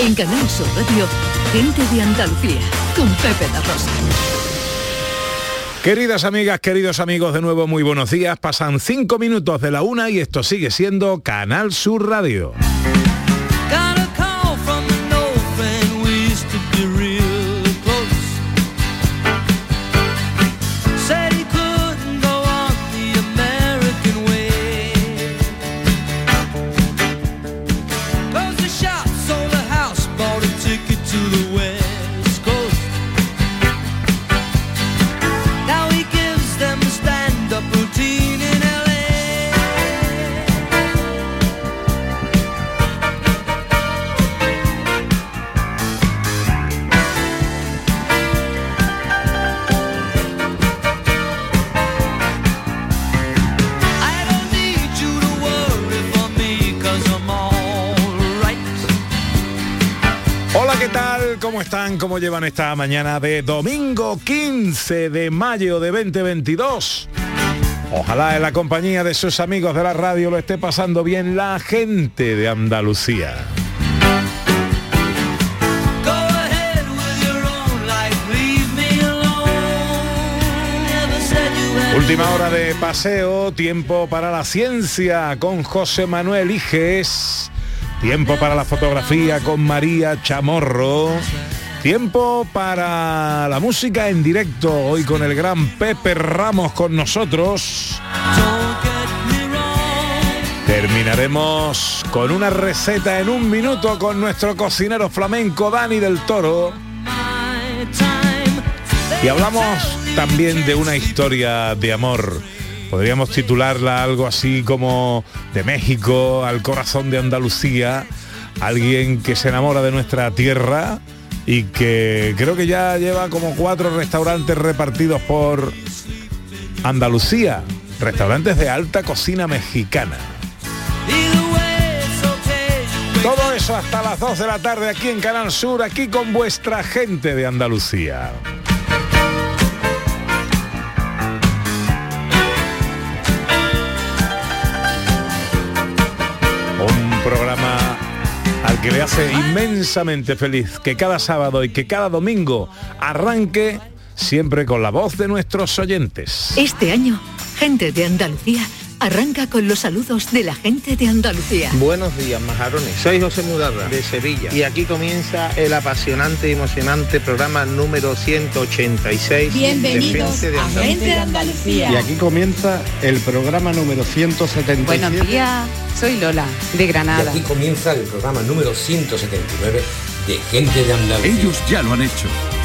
En Canal Sur Radio, Gente de Andalucía, con Pepe La Rosa. Queridas amigas, queridos amigos, de nuevo muy buenos días. Pasan cinco minutos de la una y esto sigue siendo Canal Sur Radio. ¿Cómo ¿Cómo llevan esta mañana de domingo 15 de mayo de 2022? Ojalá en la compañía de sus amigos de la radio lo esté pasando bien la gente de Andalucía. Última hora de paseo, tiempo para la ciencia con José Manuel Iges Tiempo para la fotografía con María Chamorro. Tiempo para la música en directo, hoy con el gran Pepe Ramos con nosotros. Terminaremos con una receta en un minuto con nuestro cocinero flamenco Dani del Toro. Y hablamos también de una historia de amor podríamos titularla algo así como de México al corazón de Andalucía, alguien que se enamora de nuestra tierra y que creo que ya lleva como cuatro restaurantes repartidos por Andalucía, restaurantes de alta cocina mexicana. Todo eso hasta las 2 de la tarde aquí en Canal Sur, aquí con vuestra gente de Andalucía. Que le hace inmensamente feliz que cada sábado y que cada domingo arranque siempre con la voz de nuestros oyentes. Este año, gente de Andalucía arranca con los saludos de la gente de Andalucía. Buenos días, majarones. Soy José Mudarra, de Sevilla. Y aquí comienza el apasionante y emocionante programa número 186. Bienvenidos de a Gente de Andalucía. Y aquí comienza el programa número 177. Buenos días, soy Lola, de Granada. Y aquí comienza el programa número 179 de Gente de Andalucía. Ellos ya lo han hecho.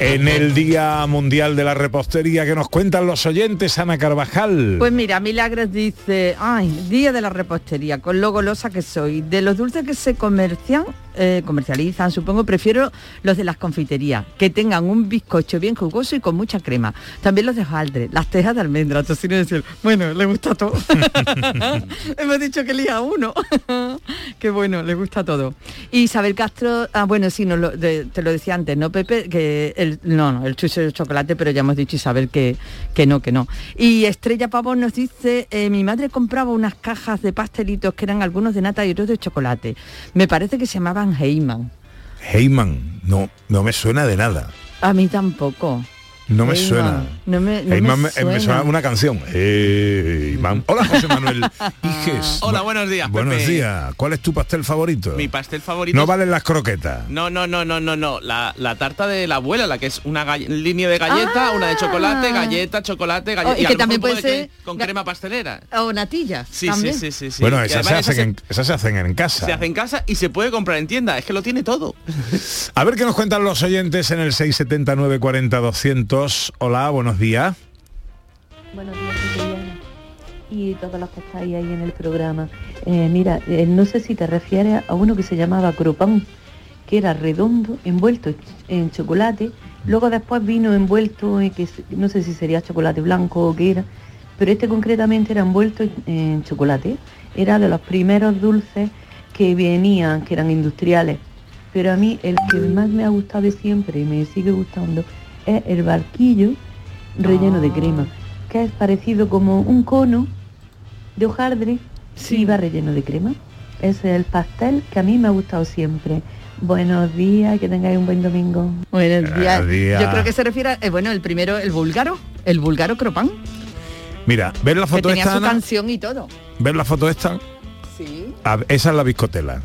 En el Día Mundial de la Repostería que nos cuentan los oyentes, Ana Carvajal. Pues mira, Milagros dice, ay, Día de la Repostería, con lo golosa que soy. De los dulces que se comercian, eh, comercializan, supongo, prefiero los de las confiterías, que tengan un bizcocho bien jugoso y con mucha crema. También los de hojaldre, las tejas de almendra, tocino decir, bueno, le gusta todo. Hemos dicho que elija uno. que bueno, le gusta todo. Y Isabel Castro, ah, bueno, sí, no, te lo decía antes, ¿no, Pepe? Que el, no, no, el chuche de chocolate, pero ya hemos dicho Isabel que, que no, que no. Y Estrella Pavón nos dice, eh, mi madre compraba unas cajas de pastelitos que eran algunos de nata y otros de chocolate. Me parece que se llamaban Heyman. Heyman, no, no me suena de nada. A mí tampoco. No me suena. No me, suena. una canción. Hola José Manuel Iges. Hola, buenos días. Buenos días. ¿Cuál es tu pastel favorito? Mi pastel favorito. No valen las croquetas. No, no, no, no, no, no. La, tarta de la abuela, la que es una línea de galleta, una de chocolate, ah. galleta, chocolate, galleta. Oh, y, que también puede ser con crema pastelera. O natilla. Sí, sí, sí, sí, sí, Bueno, esas se, hacen en, esas se hacen en casa. Se hacen en casa y se puede comprar en tienda. Es que lo tiene todo. A ver qué nos cuentan los oyentes en el 679 40 200. Hola, buenos días. Buenos días, y todos los que estáis ahí en el programa. Eh, mira, eh, no sé si te refieres a uno que se llamaba cropán, que era redondo, envuelto en chocolate. Luego después vino envuelto en que no sé si sería chocolate blanco o qué era, pero este concretamente era envuelto en- en chocolate. Era de los primeros dulces que venían, que eran industriales. Pero a mí el que más me ha gustado de siempre y me sigue gustando es el barquillo relleno de crema, que es parecido como un cono de hojaldre y va relleno de crema. Ese es el pastel que a mí me ha gustado siempre. Buenos días, que tengáis un buen domingo. Buenos días. días. Yo creo que se refiere, a- eh, bueno, el primero, el búlgaro, el búlgaro cropán, Mira, ¿ves la que foto tenía esta, su Ana? canción y todo. ¿Ves la foto esta? Sí. A- esa es la biscotela.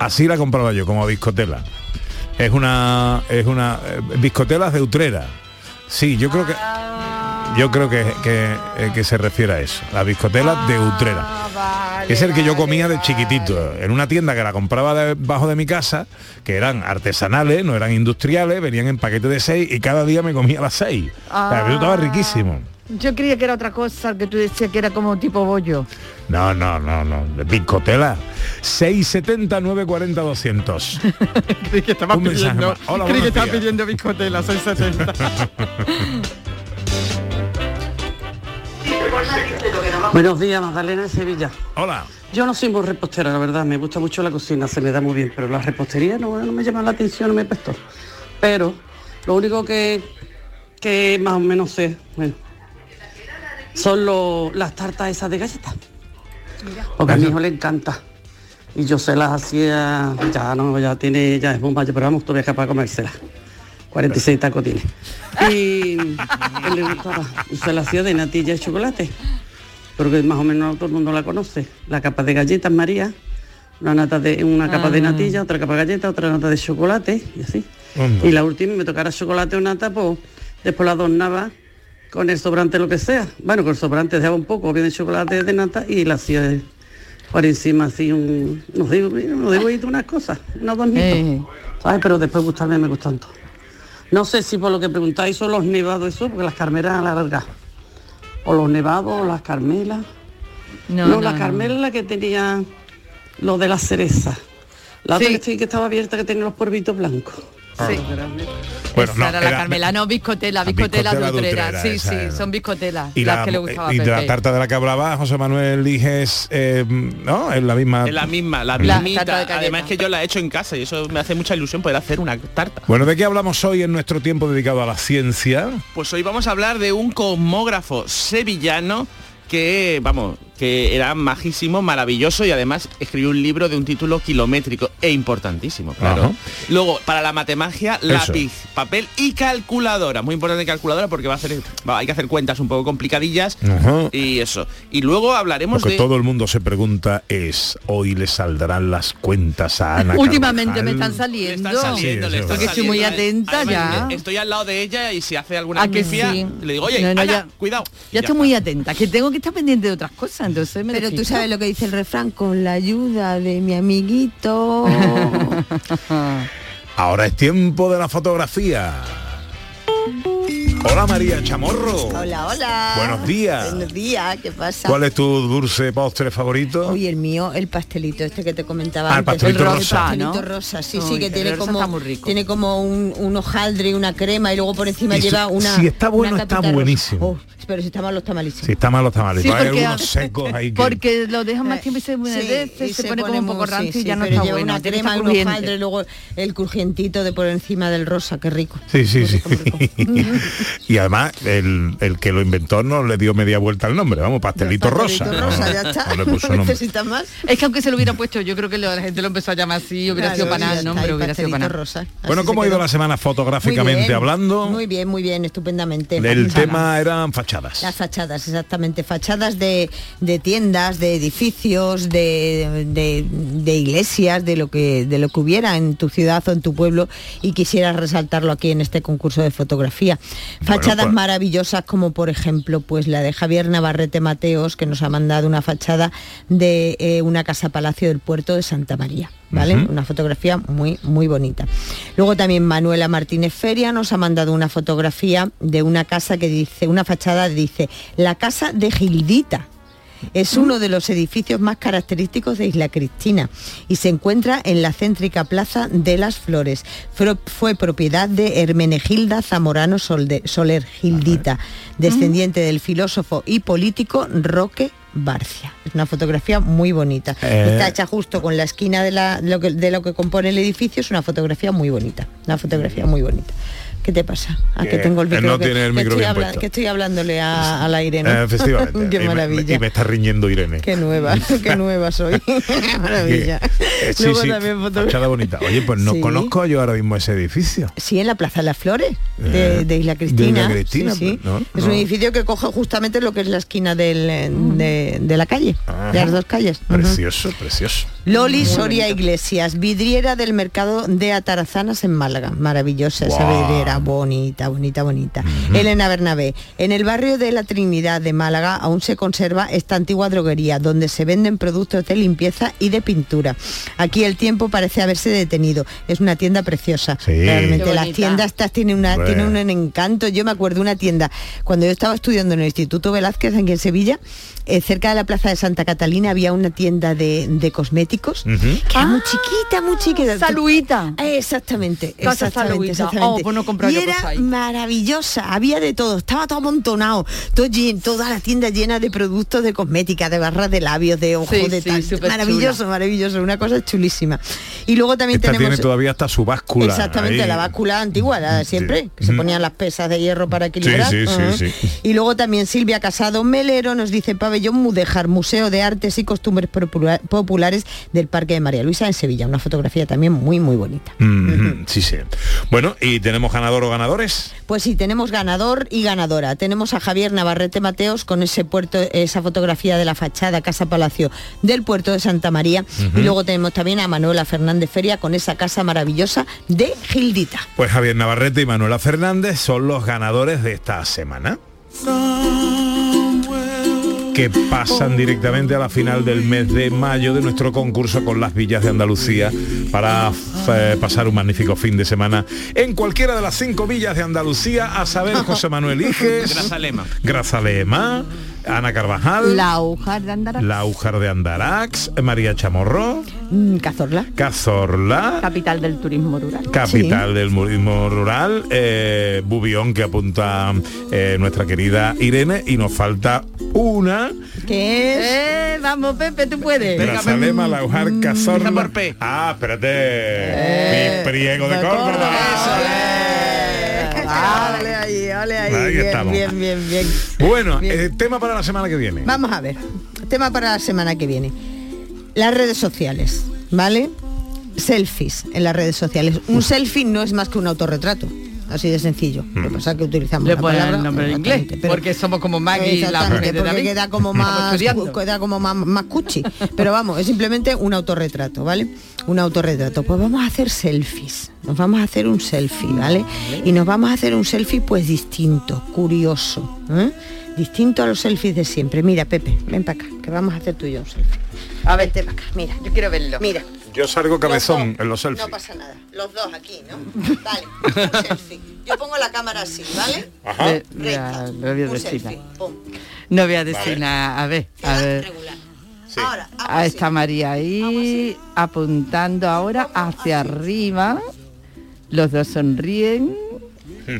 Así la compraba yo, como biscotela. Es una. Es una. eh, biscotelas de Utrera. Sí, yo creo que. Yo creo que, que, eh, que se refiere a eso. La biscotela de Utrera. es el que yo comía de chiquitito. En una tienda que la compraba debajo de mi casa, que eran artesanales, no eran industriales, venían en paquete de seis y cada día me comía las seis. O sea, eso estaba riquísimo. Yo creía que era otra cosa, que tú decías que era como tipo bollo. No, no, no, no. De Biscotela. 670 940 200. Creí que estaba pidiendo. Hola, creí que buenos estaba días. pidiendo biscotela, soy 70. Buenos días, Magdalena de Sevilla. Hola. Yo no soy muy repostera, la verdad, me gusta mucho la cocina, se me da muy bien, pero la repostería no, no me llama la atención, no me prestó. Pero lo único que, que más o menos sé, bueno, son lo- las tartas esas de galletas. Porque a mi hijo le encanta. Y yo se las hacía, ya no, ya tiene, ya es bomba, pero vamos, todavía es capaz de comérselas. 46 tacos tiene. Y él le gustaba, y se la hacía de natilla y chocolate porque más o menos todo el mundo la conoce. La capa de galletas María, una nata de una capa de Ah. natilla, otra capa de galleta, otra nata de chocolate y así. Y la última me tocara chocolate o nata, pues después la adornaba con el sobrante lo que sea. Bueno, con el sobrante dejaba un poco, bien de chocolate de nata y la hacía por encima así un, no digo, no digo unas cosas, unos. Eh. ¿Sabes? Pero después gustarme me gustan todos. No sé si por lo que preguntáis son los nevados eso, porque las carmelas a la larga. O los nevados, o las carmelas. No, No, no, la. Carmela la que tenía lo de la cereza. La otra Sí. que, sí que estaba abierta que tenía los polvitos blancos. Sí. Bueno, Esa no, era la era- Carmela, no, biscotela, La biscotela, biscotela de de Utrera. Utrera, Sí, esa sí, era. son biscotelas, Y las la, que le gustaba y de la tarta de la que hablaba José Manuel Liges, eh, ¿no? Es la misma. Es la misma, la La mismita. Además que yo la he hecho en casa y eso me hace mucha ilusión poder hacer una tarta. Bueno, ¿de qué hablamos hoy en nuestro tiempo dedicado a la ciencia? Pues hoy vamos a hablar de un cosmógrafo sevillano que, vamos, que era majísimo, maravilloso y además escribió un libro de un título kilométrico e importantísimo, claro. Ajá. Luego, para la matemagia, Eso. lápiz, papel y calculadora. Muy importante calculadora porque va a hacer, va- hay que hacer cuentas un poco complicadillas Ajá. y eso. Y luego hablaremos Lo que de... todo el mundo se pregunta es, ¿hoy le saldrán las cuentas a Ana Últimamente me están saliendo. Le están saliendo, Sí, le eso están es Porque estoy muy atenta Además, ya. Estoy al lado de ella y si hace alguna ¿A que sí? le digo, oye, No, no, Ana, ya- cuidado. Ya estoy muy atenta, que tengo que estar pendiente de otras cosas, entonces me Pero tú sabes lo que dice el refrán, con la ayuda de mi amiguito. Ahora es tiempo de la fotografía. Hola María Chamorro. hola, hola. Buenos días. Buenos días, ¿qué pasa? ¿Cuál es tu dulce postre favorito? Hoy el mío, el pastelito este que te comentaba Ah, el antes. pastelito El rosa. pastelito ¿no? rosa, sí, Uy, sí, que el tiene rosa como, está muy rico. tiene como un, un hojaldre, una crema y luego por encima Eso, lleva una. si está bueno, está rosa. buenísimo. Oh, pero si está malo, está malísimo. Si está malo, está mal. Sí, Hay porque- algunos secos ahí que... Porque lo dejan más tiempo y se y se, pone como un poco rancio sí, y ya sí, no pero está lleva bueno. una crema, un hojaldre, luego el crujientito de por encima del rosa, qué rico. Sí, sí, sí. y además, el, el que lo inventó no le dio media vuelta al nombre, vamos, pastelito, Pastelito rosa. rosa, No, ya está. no le puso No nombre. necesitas más. Es que aunque se lo hubiera puesto, yo creo que la gente lo empezó a llamar así, hubiera Claro, sido panal, está, ¿no? el Pero hubiera sido panal. rosa. Así Bueno, ¿cómo ha ido quedó. la semana Muy fotográficamente bien, hablando? Muy bien, muy bien, estupendamente. El tema eran fachadas. Las fachadas, exactamente. Fachadas de, de tiendas, de edificios, de, de- de iglesias, de lo que de lo que hubiera en tu ciudad o en tu pueblo y quisieras resaltarlo aquí en este concurso de fotografía. Fachadas pues- maravillosas como por ejemplo pues la de Javier Navarrete Mateos que nos ha mandado una fachada de eh, una casa palacio del puerto de Santa María. ¿vale? Una fotografía muy, muy bonita. Luego también Manuela Martínez Feria nos ha mandado una fotografía de una casa que dice, una fachada dice, la casa de Gildita. Es uno de los edificios más característicos de Isla Cristina y se encuentra en la céntrica Plaza de las Flores. Fue, propiedad de Hermenegilda Zamorano Soler Gildita, descendiente del filósofo y político Roque Barcia. Es una fotografía muy bonita. Eh. Está hecha justo con la esquina de, la- de lo que, de lo que compone el edificio. Es una fotografía muy bonita. Una fotografía muy bonita. ¿Qué te pasa? Ah, que Que tengo el no micro. que- tiene el que micro estoy bien habla- puesto. que estoy hablándole a- al aire, ¿no? Eh, efectivamente. Qué Y me- maravilla. Y me, está riñendo Irene. Qué nueva, qué nueva soy. Maravilla. Eh, sí, Luego sí, también foto- fachada bonita. Oye, pues no Sí. conozco yo ahora mismo ese edificio. Sí, en la Plaza de las Flores, de, Eh, de Isla de Cristina. Isla Cristina, Sí, sí. no, es no. un edificio que coge justamente lo que es la esquina del, eh, de, de la calle, Ajá. de las dos calles. Precioso, precioso. Loli Soria Iglesias, vidriera del mercado de Atarazanas en Málaga. Maravillosa esa Guau. Bonita, bonita, bonita. Elena Bernabé, en el barrio de la Trinidad de Málaga aún se conserva esta antigua droguería donde se venden productos de limpieza y de pintura. Aquí el tiempo parece haberse detenido. Es una tienda preciosa. Sí. Realmente las tiendas estas tienen una tienen un encanto. Yo me acuerdo de una tienda cuando yo estaba estudiando en el Instituto Velázquez aquí en Sevilla, eh, cerca de la Plaza de Santa Catalina había una tienda de, de cosméticos que era muy chiquita, muy chiquita. Saluita. Eh, Exactamente, Casa exactamente, Saluita. exactamente. Oh, pues no comprar y era maravillosa, había de todo, estaba todo amontonado, todo llen- toda la tienda llena de productos de cosmética, de barras de labios, de ojos, Sí, de sí, tal. Maravilloso, chula. maravilloso, una cosa chulísima. Y luego también Esta tenemos tiene todavía hasta su báscula. Exactamente, ahí. la báscula antigua, la de siempre, que se ponían las pesas de hierro para equilibrar. sí, sí, Ujú. sí. Y luego también Silvia Casado Melero nos dice Pabellón Mudéjar, Museo de Artes y Costumbres Popula- Populares del Parque de María Luisa en Sevilla. Una fotografía también muy, muy bonita. Mm, sí, sí. Bueno, ¿y tenemos ganador o ganadores? Pues sí, tenemos ganador y ganadora. Tenemos a Javier Navarrete Mateos con ese puerto, esa fotografía de la fachada Casa Palacio del puerto de Santa María. Y luego tenemos también a Manuela Fernández Feria con esa casa maravillosa de Gildita. Pues Javier Navarrete y Manuela Fernández son los ganadores de esta semana. Que pasan directamente a la final del mes de mayo de nuestro concurso con las villas de Andalucía para eh, pasar un magnífico fin de semana en cualquiera de las cinco villas de Andalucía, a saber José Manuel Iges, Grazalema. Grazalema, Ana Carvajal, La hoja de Andarax. La Ujar de Andarax, María Chamorro, Mm, Cazorla. Cazorla, Capital del turismo rural. capital del turismo rural, eh, Bubión que apunta eh, nuestra querida Irene y nos falta una, ¿Qué es? Eh, vamos, Pepe, tú puedes. Grazalema, La Ujar, Cazorla. Por P. Ah, espérate, mi priego de Córdoba. Ah, ahí, ahí. Ahí bien, estamos. bien, bien, bien. Bueno, Bien. eh, tema para la semana que viene. Vamos a ver. Tema para la semana que viene. Las redes sociales, ¿vale? Selfies en las redes sociales. Un selfie no es más que un autorretrato. Así de sencillo. Lo que pasa es que utilizamos Le la palabra el nombre en inglés, exactamente, pero- porque somos como Maggie y la Exactamente, mujer de porque David. queda como más queda como más, más cuchi. Pero vamos, es simplemente un autorretrato, ¿vale? Un autorretrato. Pues vamos a hacer selfies. Nos vamos a hacer un selfie, ¿vale? Y nos vamos a hacer un selfie pues distinto, curioso, ¿eh? Distinto a los selfies de siempre. Mira, Pepe, ven para acá, que vamos a hacer tú y yo un selfie. A ver, para acá, mira. Yo quiero verlo. Mira. Yo salgo cabezón en los selfies. No pasa nada. Los dos aquí, ¿no? Vale, un selfie. Yo pongo la cámara así, ¿vale? Ajá. Recta. ya, no voy a Un decir selfie. nada. Pum. No voy a decir nada. A ver, a ver. regular. Sí. Ahora, está María ahí, apuntando ahora hacia arriba. Los dos sonríen.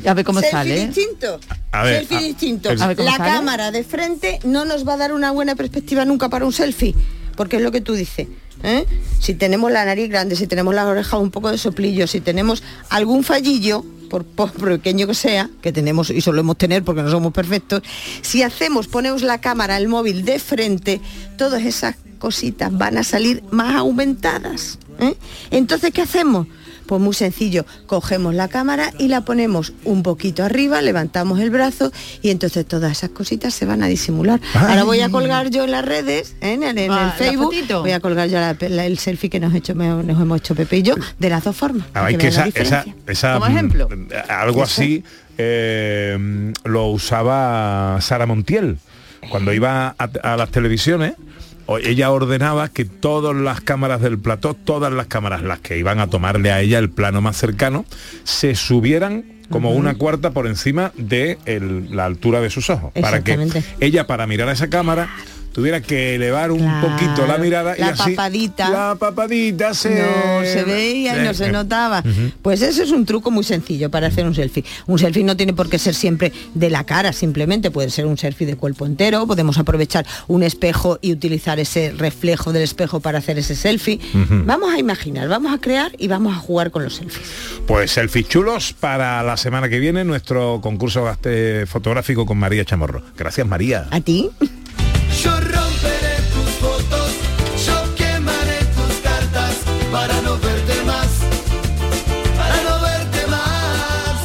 A ver cómo Selfie sale. distinto. A ver, selfie a- distinto. el- A ver cómo La sale. cámara de frente no nos va a dar una buena perspectiva nunca para un selfie, porque es lo que tú dices. ¿Eh? Si tenemos la nariz grande, si tenemos las orejas un poco de soplillo, si tenemos algún fallillo, por, pequeño que sea, que tenemos y solemos tener porque no somos perfectos, si hacemos, ponemos la cámara, el móvil de frente, todas esas cositas van a salir más aumentadas. ¿eh? Entonces, ¿qué hacemos? Pues muy sencillo, cogemos la cámara y la ponemos un poquito arriba, levantamos el brazo y entonces todas esas cositas se van a disimular. Ahora voy a colgar yo en las redes, ¿eh? en, el- en Ah, el Facebook, voy a colgar ya la- la- el selfie que nos, hecho, me- nos hemos hecho Pepe y yo, de las dos formas. Ah, que que la esa, esa, Como mm, ejemplo. algo así eh, lo usaba Sara Montiel cuando iba a, a las televisiones ella ordenaba que todas las cámaras del plató, todas las cámaras, las que iban a tomarle a ella el plano más cercano, se subieran como una cuarta por encima de el- la altura de sus ojos. Para que ella, para mirar a esa cámara, tuviera que elevar un Claro, poquito la mirada y la así papadita. la papadita se No se veía y no se notaba. Pues eso es un truco muy sencillo para hacer un selfie. Un selfie no tiene por qué ser siempre de la cara, simplemente puede ser un selfie de cuerpo entero. Podemos aprovechar un espejo y utilizar ese reflejo del espejo para hacer ese selfie. Vamos a imaginar, vamos a crear y vamos a jugar con los selfies. Pues selfies chulos para la semana que viene, nuestro concurso fotográfico con María Chamorro. Gracias María. ¿A ti? Yo romperé tus fotos, yo quemaré tus cartas para no verte más, para no verte más.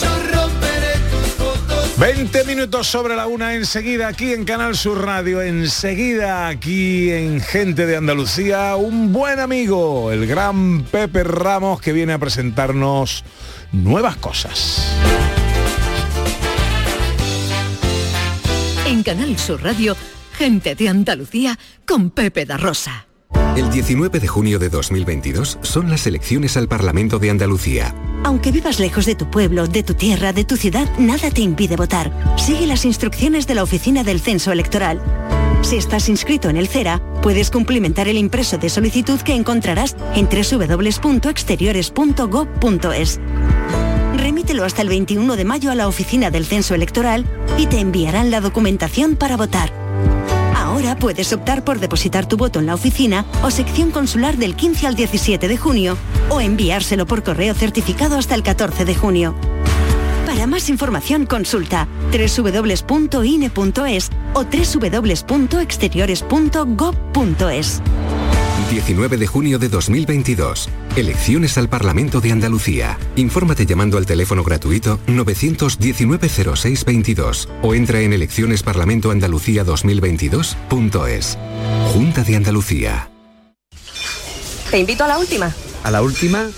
Yo romperé tus fotos. 20 minutos sobre la una enseguida aquí en Canal Sur Radio, enseguida aquí en Gente de Andalucía, un buen amigo, el gran Pepe Ramos que viene a presentarnos nuevas cosas. Canal Sur Radio, gente de Andalucía con Pepe da Rosa. El 19 de junio de 2022 son las elecciones al Parlamento de Andalucía. Aunque vivas lejos de tu pueblo, de tu tierra, de tu ciudad, nada te impide votar. Sigue las instrucciones de la Oficina del Censo Electoral. Si estás inscrito en el CERA, puedes cumplimentar el impreso de solicitud que encontrarás en www.exteriores.gov.es. Remítelo hasta el 21 de mayo a la Oficina del Censo Electoral y te enviarán la documentación para votar. Ahora puedes optar por depositar tu voto en la oficina o sección consular del 15 al 17 de junio o enviárselo por correo certificado hasta el 14 de junio. Para más información consulta www.ine.es o www.exteriores.gov.es. 19 de junio de 2022. Elecciones al Parlamento de Andalucía. Infórmate llamando al teléfono gratuito 919-0622 o entra en eleccionesparlamentoandalucía2022.es. Junta de Andalucía. Te invito a la última. A la última,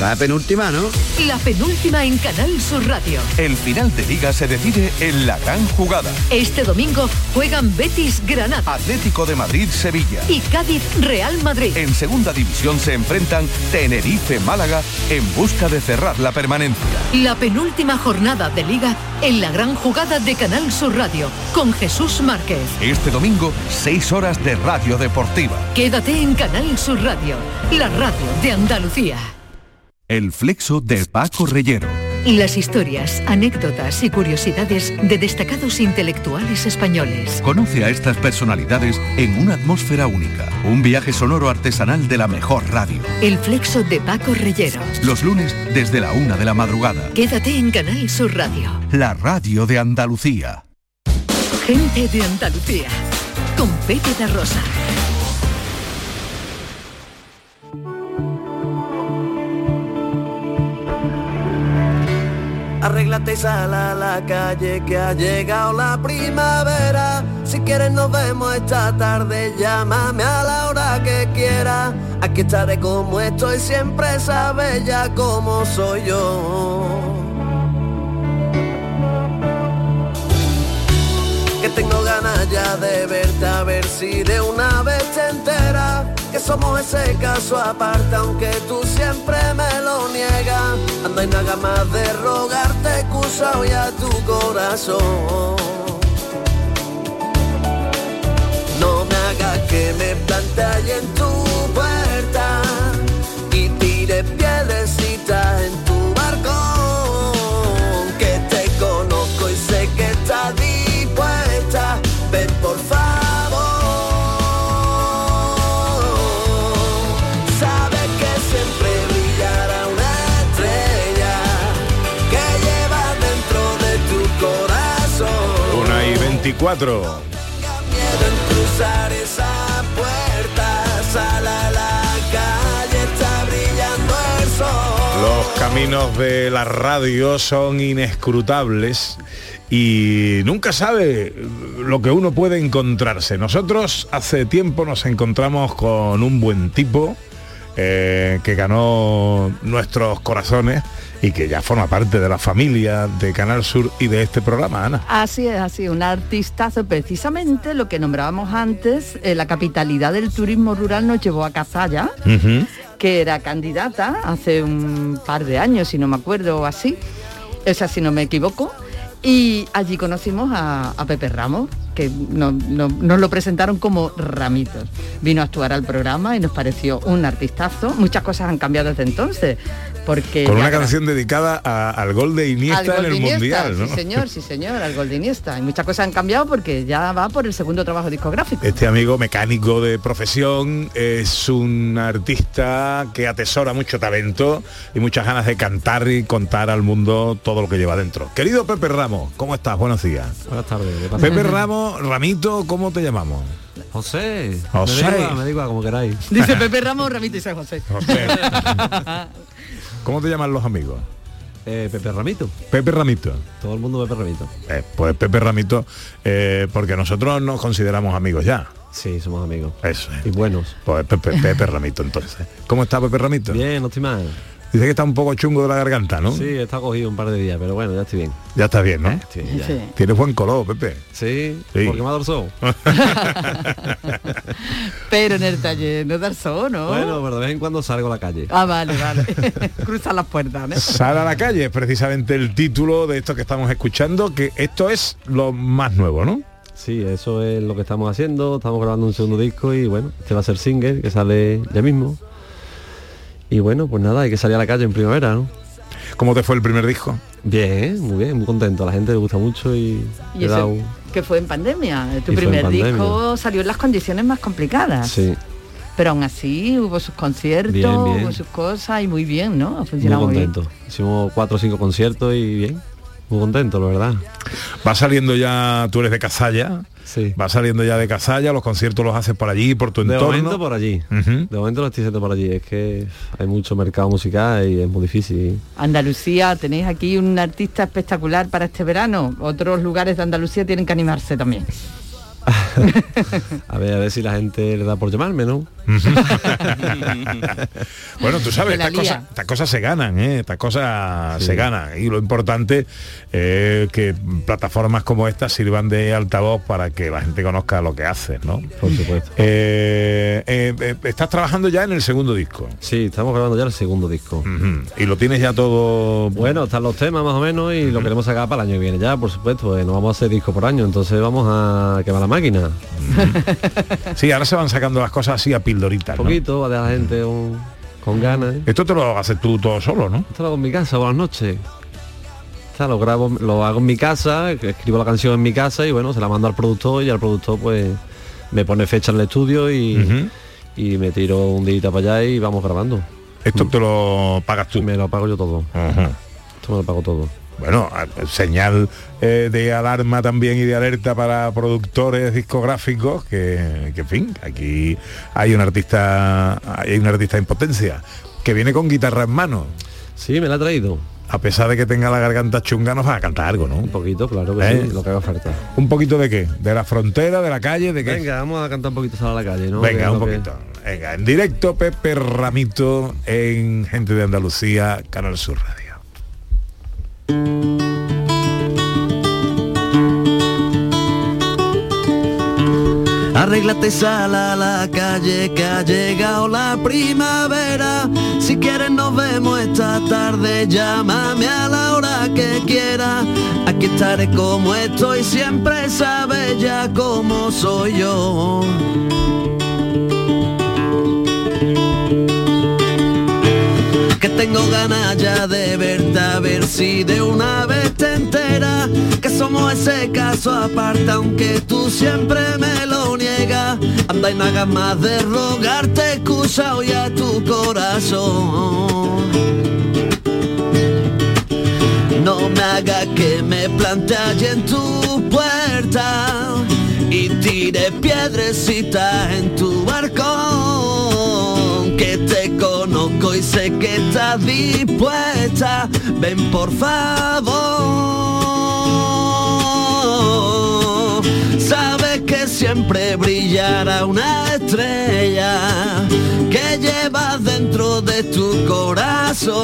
la penúltima, ¿no? La penúltima en Canal Sur Radio. El final de liga se decide en la gran jugada. Este domingo juegan Betis Granada Atlético de Madrid Sevilla. y Cádiz Real Madrid. En segunda división se enfrentan Tenerife Málaga en busca de cerrar la permanencia. La penúltima jornada de liga en la gran jugada de Canal Sur Radio con Jesús Márquez. Este domingo, seis horas de radio deportiva. Quédate en Canal Sur Radio, la radio de Andalucía. El flexo de Paco Reyero. Las historias, anécdotas y curiosidades de destacados intelectuales españoles. Conoce a estas personalidades en una atmósfera única. Un viaje sonoro artesanal de la mejor radio. El flexo de Paco Reyero. Los lunes desde la una de la madrugada. Quédate en Canal Sur Radio. La radio de Andalucía. Gente de Andalucía. Con Pepe Rosa. Arréglate y sal a la calle que ha llegado la primavera. Si quieres nos vemos esta tarde, llámame a la hora que quieras. Aquí estaré como estoy, siempre sabes ya cómo soy yo. Que tengo ganas ya de verte a ver si de una vez te que somos ese caso aparte aunque tú siempre me lo niegas. Anda y no haga más de rogarte excusa hoy a tu corazón. No me hagas que me plante en tu 4. Los caminos de la radio son inescrutables y nunca sabe lo que uno puede encontrarse. Nosotros hace tiempo nos encontramos con un buen tipo eh, que ganó nuestros corazones y que ya forma parte de la familia de Canal Sur y de este programa, Ana. Así es, así, un artistazo. Precisamente lo que nombrábamos antes, eh, la capitalidad del turismo rural nos llevó a Cazalla, Ujú. que era candidata hace un par de años, si no me acuerdo, o así. O sea, si no me equivoco. Y allí conocimos a, a Pepe Ramos, que no- no- nos lo presentaron como Ramitos. Vino a actuar al programa y nos pareció un artistazo. Muchas cosas han cambiado desde entonces, porque... Con una canción dedicada a- al gol de al Iniesta gol en el Iniesta, Mundial, ¿no? Sí, señor, sí, señor, al gol de Iniesta. Y muchas cosas han cambiado porque ya va por el segundo trabajo discográfico. Este amigo mecánico de profesión es un artista que atesora mucho talento y muchas ganas de cantar y contar al mundo todo lo que lleva dentro. Querido Pepe Ramos, ¿cómo estás? Buenos días. Buenas tardes. Pepe Ramos, Ramito, ¿cómo te llamamos? José. José. Me da igual, me da igual, como queráis. Dice Pepe Ramos, Ramito y San José. José. ¿Cómo te llaman los amigos? Eh, Pepe Ramito. Pepe Ramito. Todo el mundo Pepe Ramito. Eh, pues Pepe Ramito, eh, porque nosotros nos consideramos amigos ya. Sí, somos amigos. Eso es. Y buenos. Pues Pepe, Pepe Ramito entonces. ¿Cómo está Pepe Ramito? Bien, no estoy mal. Dice que está un poco chungo de la garganta, ¿no? Sí, estado cogido un par de días, pero bueno, ya estoy bien. Ya está bien, ¿no? Sí. Tienes buen color, Pepe. Sí, Sí. porque me ha dorsado. Pero en el taller no dar sol, ¿no? Bueno, pero de vez en cuando salgo a la calle. Ah, vale, vale. Cruzan las puertas, ¿no? Sal a la calle es precisamente el título de esto que estamos escuchando, que esto es lo más nuevo, ¿no? Sí, eso es lo que estamos haciendo. Estamos grabando un segundo disco y bueno, este va a ser single que sale ya mismo. Y bueno, pues nada, hay que salir a la calle en primavera, ¿no? ¿Cómo te fue el primer disco? Bien, muy bien, muy contento. A la gente le gusta mucho y, Y eso que fue en pandemia. Tu Y fue en primer pandemia. disco salió en las condiciones más complicadas. Sí, Pero aún así hubo sus conciertos, Bien, bien. hubo sus cosas y muy bien, ¿no? Ha muy funcionado muy, bien. contento. Hicimos cuatro o cinco conciertos y bien, muy contento, la verdad. Va saliendo ya, tú eres de Cazalla, Sí. va saliendo ya de Cazalla, los conciertos los haces por allí, por tu De entorno. momento por allí. De momento lo estoy haciendo por allí. Es que hay mucho mercado musical y es muy difícil. Andalucía, tenéis aquí un artista espectacular para este verano. Otros lugares de Andalucía tienen que animarse también. A ver, a ver si la gente le da por llamarme, ¿no? bueno, tú sabes, estas cosas, lía. estas cosas se ganan, ¿eh? estas cosas se ganan. Y lo importante es que plataformas como estas sirvan de altavoz para que la gente conozca lo que haces, ¿no? Por supuesto. Eh, eh, eh, estás trabajando ya en el segundo disco. Sí, estamos grabando ya el segundo disco. Y lo tienes ya todo... Bueno, están los temas más o menos y lo queremos sacar para el año que viene ya, por supuesto. eh, no vamos a hacer disco por año, entonces vamos a quemar la máquina. Sí, ahora se van sacando las cosas así a pildoritas. Un ¿no? poquito, va a dejar la gente con, con ganas. ¿eh? Esto te lo haces tú todo solo, ¿no? Esto lo hago en mi casa por las noches. Sea, lo grabo, lo hago en mi casa, escribo la canción en mi casa y bueno, se la mando al productor y al productor pues me pone fecha en el estudio y, y me tiro un día para allá y vamos grabando. Esto te lo pagas tú. Me lo pago yo todo. Esto me lo pago todo. Bueno, señal eh, de alarma también y de alerta para productores discográficos que, que, en fin, aquí hay un artista, hay un artista en potencia que viene con guitarra en mano. Sí, me la ha traído. A pesar de que tenga la garganta chunga, nos va a cantar algo, ¿no? Un poquito, claro que ¿Eh? sí, lo que haga falta. ¿Un poquito de qué? ¿De la frontera, de la calle, de qué? Venga, vamos a cantar un poquito a la calle, ¿no? Venga, un que- poquito. Venga, en directo Pepe Ramito en Gente de Andalucía, Canal Sur Radio. Arréglate sal a la calle que ha llegado la primavera. Si quieres nos vemos esta tarde, llámame a la hora que quieras. Aquí estaré como estoy, siempre sabes ya cómo soy yo. Que tengo ganas ya de verte a ver si de una vez te enteras que somos ese caso aparte aunque tú siempre me lo niegas. Anda y no más de rogarte, escucha hoy a tu corazón. No me hagas que me plante en tu puerta y tire piedrecitas en tu barcón. Sé que estás dispuesta. Ven por favor. Siempre brillará una estrella que lleva llevas dentro de tu corazón.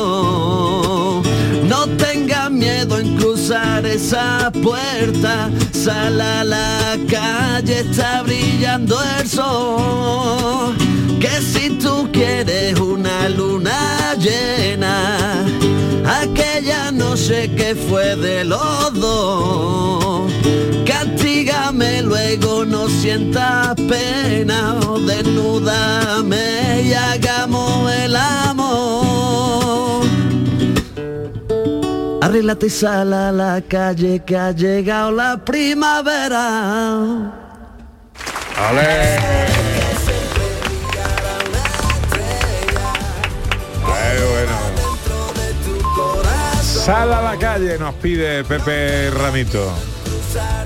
No tengas miedo en cruzar esa puerta, sal a la calle, está brillando el sol. Que si tú quieres una luna llena, aquella noche que fue de los dos. Castígame luego, no sientas pena, o desnúdame y hagamos el amor. Arréglate y sal a la calle que ha llegado la primavera. Ay, Sal a la calle, nos pide Pepe Ramito.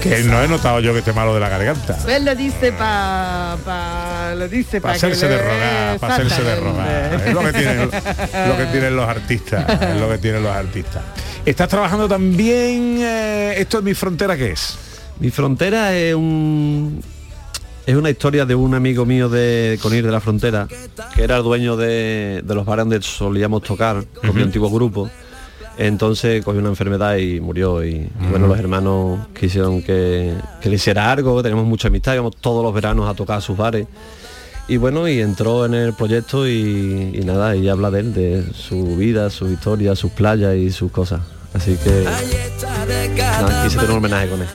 Que no he notado yo que esté malo de la garganta. Él lo dice para pa, lo dice Para para hacerse de rogar, para hacerse de rogar. Es lo que tienen, lo que tienen los artistas. Es lo que tienen los artistas. Estás trabajando también. eh, esto es mi frontera, ¿qué es? Mi frontera es un es una historia de un amigo mío de Conir de la Frontera, que era el dueño de, de los bares donde solíamos tocar con mi antiguo grupo. Entonces cogió una enfermedad y murió. Y, bueno, los hermanos quisieron que, que le hiciera algo, tenemos mucha amistad, íbamos todos los veranos a tocar a sus bares. Y bueno, y entró en el proyecto y, nada, y habla de él, de su vida, su historia, sus playas y sus cosas. Así que nada, quise tener un homenaje con él.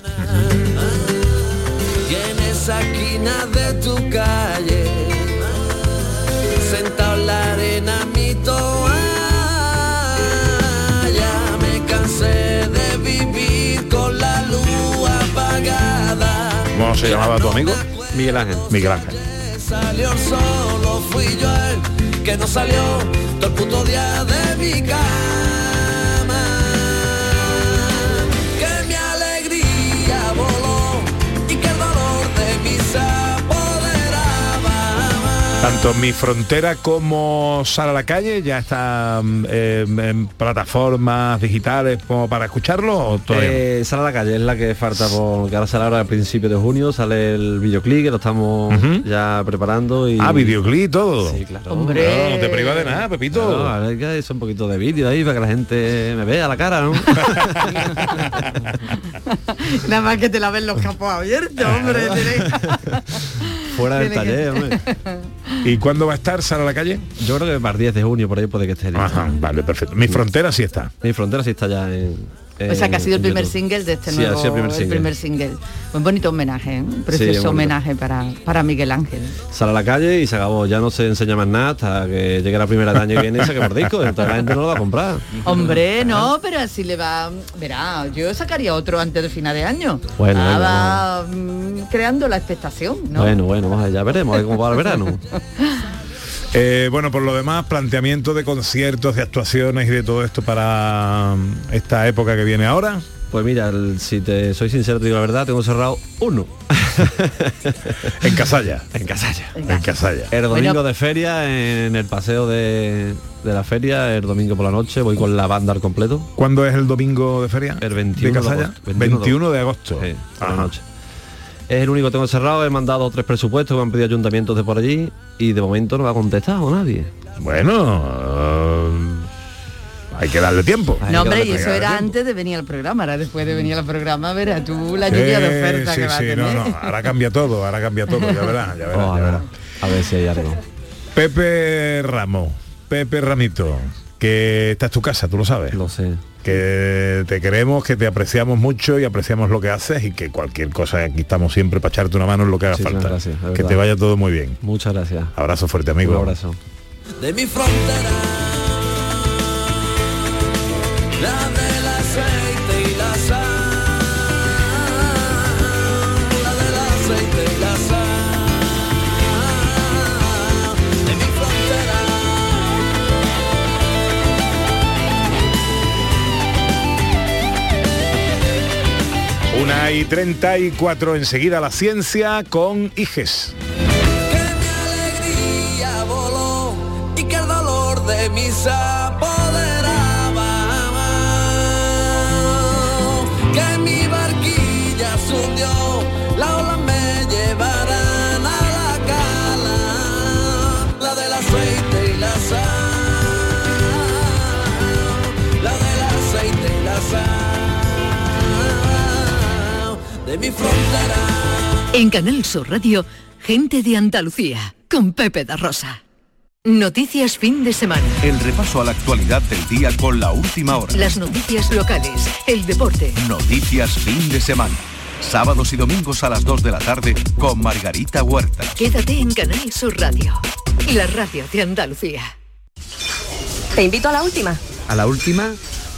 Se llamaba tu amigo? Miguel Ángel. Miguel Ángel. Salió el solo fui yo el que no salió todo el puto día de mi cama. Tanto mi frontera como Sal a la calle ya está mm, eh, en plataformas digitales como para escucharlo o todavía no? Eh, sale a la calle, es la que falta porque ahora sale ahora al principio de junio, sale el videoclip que lo estamos ya preparando y. Ah, videoclip todo. Sí, claro. Hombre. No te privas de nada, Pepito. No, ahora hay que hacer un poquito de vídeo ahí para que la gente me vea la cara, ¿no? Nada más que te la ven los capos abiertos, hombre. Fuera del taller, hombre. ¿Y cuándo va a estar Sal a la calle? Yo creo que para el 10 de junio por ahí puede que esté. Ajá, vale, perfecto. Mi frontera sí está. Mi frontera sí está ya en. O sea que ha en- sido el primer single de este Sí, ha nuevo sido el primer single. single. Un bonito homenaje, ¿eh? un precioso homenaje para, para Miguel Ángel. Sale a la calle y se acabó. Ya no se enseña más nada hasta que llegue la primera del año que viene y saque por disco. Entonces la gente no lo va a comprar. Hombre, no, pero así le va. Verá, yo sacaría otro antes del final de año. Bueno, Ah, va mm, creando la expectación, ¿no? Bueno, bueno, ya veremos cómo va el verano. Eh, bueno, por lo demás, planteamiento de conciertos, de actuaciones y de todo esto para mm, esta época que viene ahora. Pues mira, el- si te soy sincero, te digo la verdad, tengo cerrado uno. En Casalla. En Casalla. En Casalla. El domingo Bueno. de feria, en el paseo de, de la feria, el domingo por la noche, voy con la banda al completo. ¿Cuándo es el domingo de feria? El 21 de de Casalla. agosto. 21 de agosto. Sí, por la noche. Es el único que tengo cerrado, he mandado tres presupuestos, me han pedido ayuntamientos de por allí y de momento no ha contestado nadie. Bueno, eh, hay que darle tiempo. No, hombre, y eso era tiempo. antes de venir al programa, ahora después de venir al programa, verás tú la lluvia de oferta sí, que va a tener. no, no, ahora cambia todo, ahora cambia todo, ya verás, ya verás, ya verás. A ver si hay algo. Pepe Ramos, Pepe Ramito, que esta es tu casa, tú lo sabes. Lo sé. Que te queremos, que te apreciamos mucho y apreciamos lo que haces y que cualquier cosa, aquí estamos siempre para echarte una mano en lo que haga Muchísimas falta. gracias, que te vaya todo muy bien. Muchas gracias. Abrazo fuerte, amigo. Un abrazo. de mi frontera. La la Y 34 enseguida la ciencia con Iges. alegría voló y que el dolor de mis apoderaba. Que mi barquilla se de mi frontera. En Canal Sur Radio, gente de Andalucía, con Pepe da Rosa. Noticias fin de semana. El repaso a la actualidad del día con la última hora. Las noticias locales, el deporte. Noticias fin de semana. Sábados y domingos a las 2 de la tarde con Margarita Huerta. Quédate en Canal Sur Radio, la radio de Andalucía. Te invito a la última. A la última,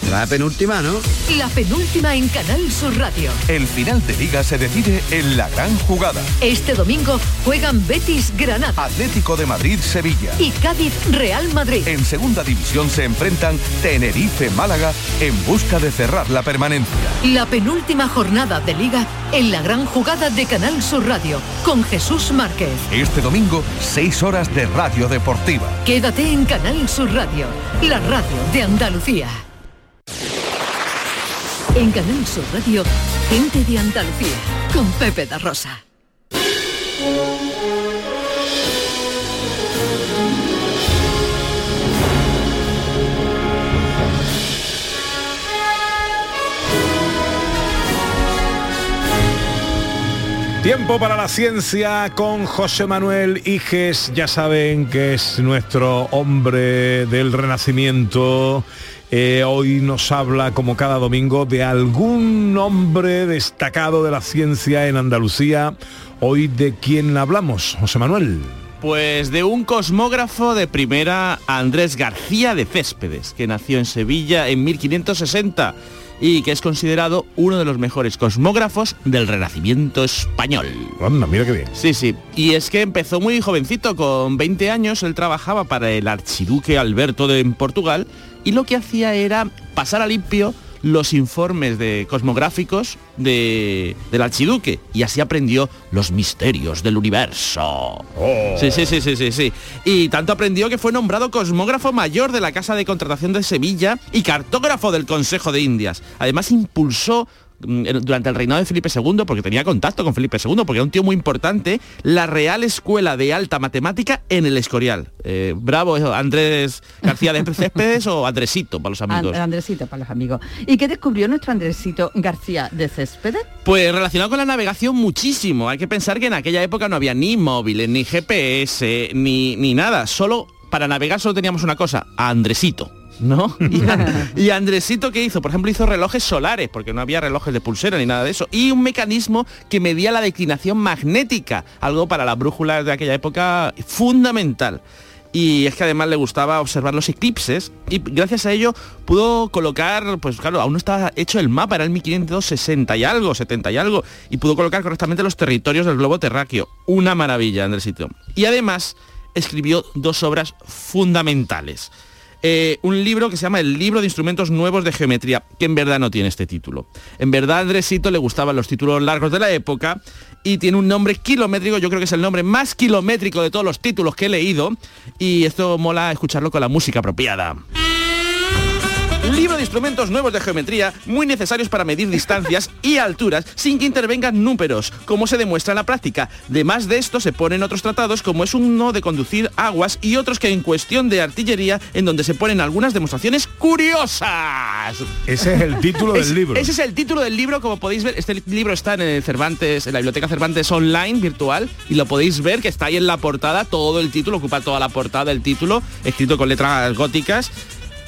la penúltima, ¿no? La penúltima en Canal Sur Radio. El final de liga se decide en la gran jugada. Este domingo juegan Betis Granada Atlético de Madrid Sevilla. y Cádiz Real Madrid. En segunda división se enfrentan Tenerife Málaga en busca de cerrar la permanencia. La penúltima jornada de liga en la gran jugada de Canal Sur Radio con Jesús Márquez. Este domingo, 6 horas de radio deportiva. Quédate en Canal Sur Radio, la radio de Andalucía. En Canal Sur Radio, gente de Andalucía con Pepe da Rosa. Tiempo para la ciencia con José Manuel Iges. Ya saben que es nuestro hombre del renacimiento. Eh, hoy nos habla, como cada domingo, de algún hombre destacado de la ciencia en Andalucía. Hoy de quién hablamos, José Manuel. Pues de un cosmógrafo de primera, Andrés García de Céspedes, que nació en Sevilla en 1560 y que es considerado uno de los mejores cosmógrafos del Renacimiento español. Anda, mira qué bien. Sí, sí. Y es que empezó muy jovencito, con 20 años, él trabajaba para el archiduque Alberto de en Portugal y lo que hacía era pasar a limpio los informes de cosmográficos de, del archiduque y así aprendió los misterios del universo. Sí, sí, sí, sí, sí, sí. Y tanto aprendió que fue nombrado cosmógrafo mayor de la Casa de Contratación de Sevilla y cartógrafo del Consejo de Indias. Además impulsó durante el reinado de Felipe II, porque tenía contacto con Felipe II, porque era un tío muy importante, la Real Escuela de Alta Matemática en el Escorial. Eh, bravo, Andrés García de Céspedes o Andresito para los amigos. And- Andresito para los amigos. ¿Y qué descubrió nuestro Andresito García de Céspedes? Pues relacionado con la navegación muchísimo. Hay que pensar que en aquella época no había ni móviles, ni GPS, ni, ni nada. Solo para navegar solo teníamos una cosa, a Andresito. ¿No? Y, Andresito, ¿qué hizo? Por ejemplo, hizo relojes solares, porque no había relojes de pulsera ni nada de eso. Y un mecanismo que medía la declinación magnética, algo para las brújulas de aquella época fundamental. Y es que además le gustaba observar los eclipses y gracias a ello pudo colocar, pues claro, aún no estaba hecho el mapa, era el 1560 y algo, 70 y algo, y pudo colocar correctamente los territorios del globo terráqueo. Una maravilla, Andresito. Y además escribió dos obras fundamentales. Eh, un libro que se llama El libro de instrumentos nuevos de geometría, que en verdad no tiene este título. En verdad a Andresito le gustaban los títulos largos de la época y tiene un nombre kilométrico, yo creo que es el nombre más kilométrico de todos los títulos que he leído y esto mola escucharlo con la música apropiada. Libro de instrumentos nuevos de geometría muy necesarios para medir distancias y alturas sin que intervengan números, como se demuestra en la práctica. Además de esto se ponen otros tratados como es uno de conducir aguas y otros que en cuestión de artillería en donde se ponen algunas demostraciones curiosas. Ese es el título del Es- libro. Ese es el título del libro, como podéis ver, este libro está en el Cervantes, en la biblioteca Cervantes online virtual y lo podéis ver que está ahí en la portada, todo el título, ocupa toda la portada el título, escrito con letras góticas.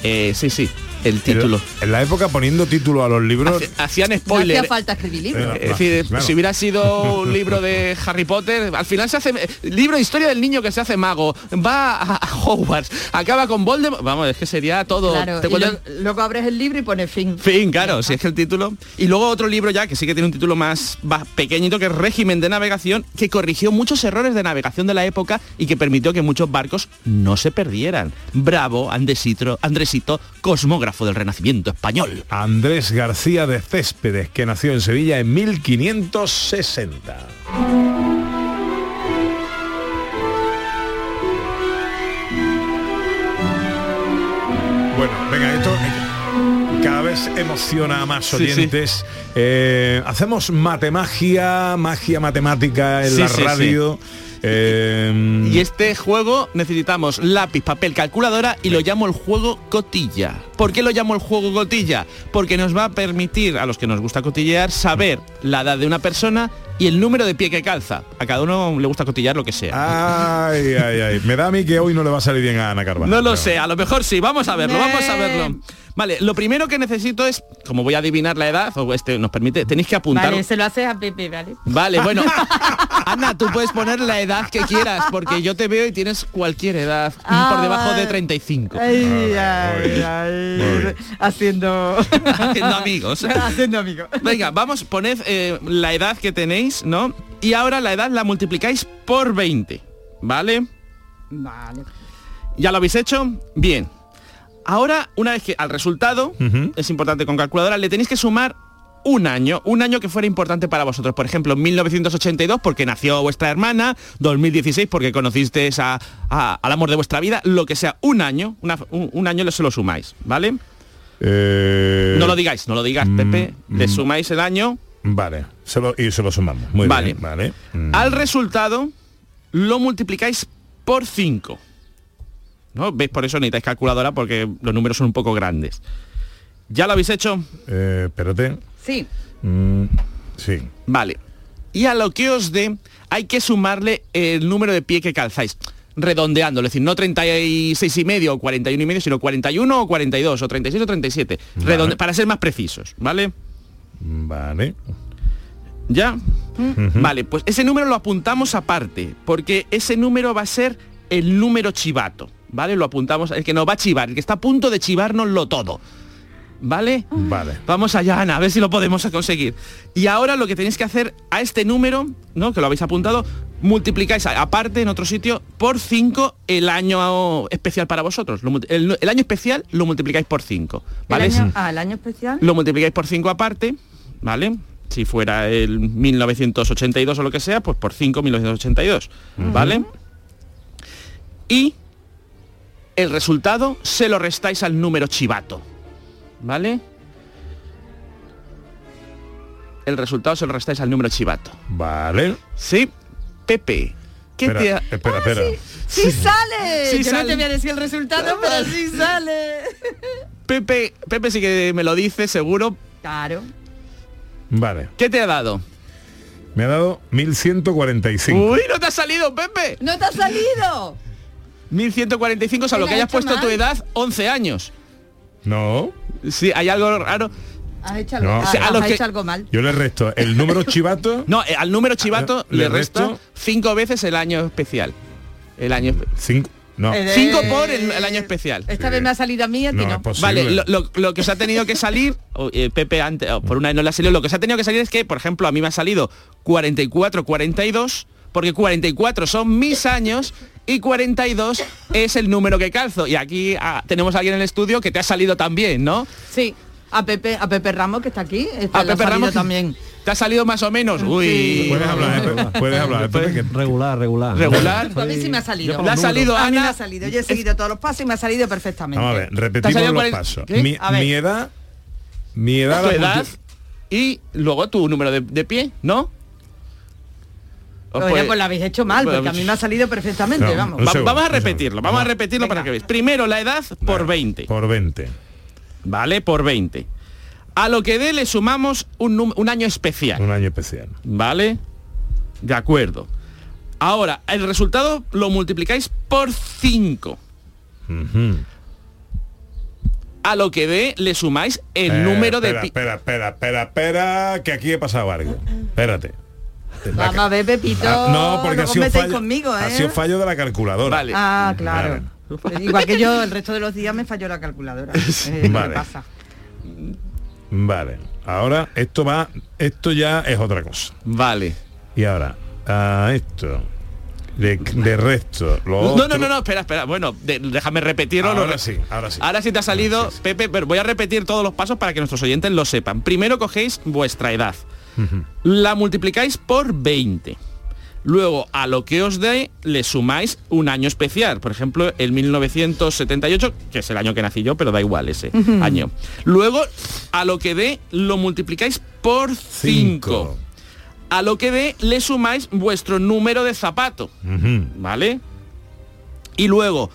Eh, sí, sí, el título. En la época poniendo título a los libros. Hacían No spoiler. hacía falta escribir libros. Es decir, Claro. si hubiera sido un libro de Harry Potter, al final se hace libro de historia del niño que se hace mago, va a, a Hogwarts, acaba con Voldemort, vamos, es que sería todo. Claro, te y cuentan- lo- luego abres el libro y pone fin. Fin, claro, si es que el título. Y luego otro libro ya, que sí que tiene un título más, más pequeñito, que es Régimen de Navegación, que corrigió muchos errores de navegación de la época y que permitió que muchos barcos no se perdieran. Bravo, Andresito, Andresito, cosmógrafo del Renacimiento español. Andrés García de Céspedes, que nació en Sevilla en 1560. Bueno, venga, esto cada vez emociona a más Sí, sí. oyentes. Eh, hacemos matemagia, magia matemática en Sí, la sí, sí. radio. Eh, Y este juego necesitamos lápiz, papel, calculadora y lo llamo el juego cotilla. ¿Por qué lo llamo el juego cotilla? Porque nos va a permitir a los que nos gusta cotillear saber la edad de una persona y el número de pie que calza. A cada uno le gusta cotillar lo que sea. Ay, ay, ay. Me da a mí que hoy no le va a salir bien a Ana Carvajal. No lo sé, a lo mejor sí, vamos a verlo, vamos a verlo. Vale, lo primero que necesito es, como voy a adivinar la edad, o este nos permite, tenéis que apuntar. Vale, se lo haces a Pepe, ¿vale? Vale, bueno. Ana, tú puedes poner la edad que quieras, porque yo te veo y tienes cualquier edad Ah, por debajo de vale. 35. Ay, ay, ay, haciendo Haciendo amigos. haciendo amigos. Venga, vamos, poned eh, la edad que tenéis, ¿no? Y ahora la edad la multiplicáis por 20, ¿vale? Vale. ¿Ya lo habéis hecho? Bien. Ahora, una vez que al resultado, es importante con calculadora, le tenéis que sumar un año, un año que fuera importante para vosotros. Por ejemplo, 1982 porque nació vuestra hermana, 2016 porque conocisteis a- a- al amor de vuestra vida, lo que sea, un año, una- un, un año se lo sumáis, ¿vale? Eh, No lo digáis, no lo digas, Pepe, le sumáis el año Vale, se lo- y se lo sumamos. Muy Vale. bien, vale. Mm. Al resultado lo multiplicáis por 5. ¿No? ¿Veis? Por eso necesitáis calculadora porque los números son un poco grandes. ¿Ya lo habéis hecho? Eh, espérate. Sí. Mm, sí. Vale. Y a lo que os dé, hay que sumarle el número de pie que calzáis. Redondeando, es decir, no 36 y medio o 41 y medio, sino 41 o 42 o 36 o 37. Redonde- para ser más precisos, ¿vale? Vale. ¿Ya? Vale, pues ese número lo apuntamos aparte, porque ese número va a ser el número chivato, ¿vale? Lo apuntamos, el que nos va a chivar, el que está a punto de chivárnoslo todo. ¿Vale? Vale. Vamos allá, Ana, a ver si lo podemos conseguir. Y ahora lo que tenéis que hacer a este número, ¿no? Que lo habéis apuntado, multiplicáis aparte en otro sitio por 5 el año especial para vosotros. Lo El, el año especial lo multiplicáis por 5. ¿Vale? El año, ah, el año especial. Lo multiplicáis por 5 aparte, ¿vale? Si fuera el 1982 o lo que sea, pues por 5 1982, ¿vale? Y el resultado se lo restáis al número chivato, ¿vale? El resultado se lo restáis al número chivato. Vale. Sí, Pepe, ¿qué Espera, te ha- espera, espera. ¡Sí sale! Sí Yo sale. no te voy a decir el resultado, pero sí sale. Pepe, Pepe sí que me lo dice, seguro. Claro. Vale. ¿Qué te ha dado? Me ha dado 1145. Uy, no te ha salido, Pepe. ¡No te ha salido! 1145, salvo ¿Qué que hayas puesto tu edad 11 años. No. Sí, hay algo raro. Has hecho algo, No. has- O sea, a los has que- hecho algo mal. Yo le resto el número chivato. No, eh, al número chivato le le resto- cinco veces el año especial. El año Cinco. No. Eh, cinco por el, el año especial. Esta vez me ha salido a mí y a ti No. Vale, lo, lo- lo que os ha tenido que salir, o, eh, Pepe antes, por una vez no le ha salido, lo que os ha tenido que salir es que, por ejemplo, a mí me ha salido 44, 42, porque 44 son mis años y 42 es el número que calzo. Y aquí ah, tenemos a alguien en el estudio que te ha salido también, ¿no? Sí. A Pepe, a Pepe Ramos que está aquí. A Pepe Ramos también. ¿Te ha salido más o menos? Uy. Puedes hablar, eh, Pepe, puedes hablar. Regular, regular. Regular. A mí sí me ha salido. Le ha salido a mí me ha salido. Yo he seguido todos los pasos y me ha salido perfectamente. Vamos a ver, ¿Te ha repetimos los pasos. Mi, A ver. mi edad. Mi edad. tu la edad y luego tu número de, de pie, ¿no? Oye, Pues- pues lo habéis hecho mal, pues- porque a mí me ha salido perfectamente, No, vamos. Va- vamos a repetirlo, vamos a repetirlo para que veáis. Primero la edad por 20, Por 20. ¿vale? Por 20. A lo que dé le sumamos un, año especial, Un año especial. ¿vale? De acuerdo. Ahora, el resultado lo multiplicáis por 5. Ujú. A lo que dé le sumáis el Eh, número de... espera, pi- espera, espera, espera, espera, que aquí he pasado algo. Espérate. La Vamos a ver, Pepito. Ah, no, porque no ha sido fallo, conmigo, ¿eh? ha sido fallo de la calculadora. Vale. Ah, claro. Igual que yo, el resto de los días me falló la calculadora. Lo que Vale. pasa. Vale. Ahora esto va, esto ya es otra cosa. Vale. Y ahora, a esto, de, de resto, lo No, otro- no, no, no, espera, espera. Bueno, de- déjame repetirlo. Ahora lo sí, ahora sí. Ahora sí te ha salido, Sí, sí. Pepe, pero voy a repetir todos los pasos para que nuestros oyentes lo sepan. Primero cogéis vuestra edad. La multiplicáis por 20. Luego, a lo que os dé, le sumáis un año especial. Por ejemplo, el 1978, que es el año que nací yo, pero da igual ese año. Luego, a lo que dé, lo multiplicáis por 5. A lo que dé, le sumáis vuestro número de zapato. ¿Vale? Y luego,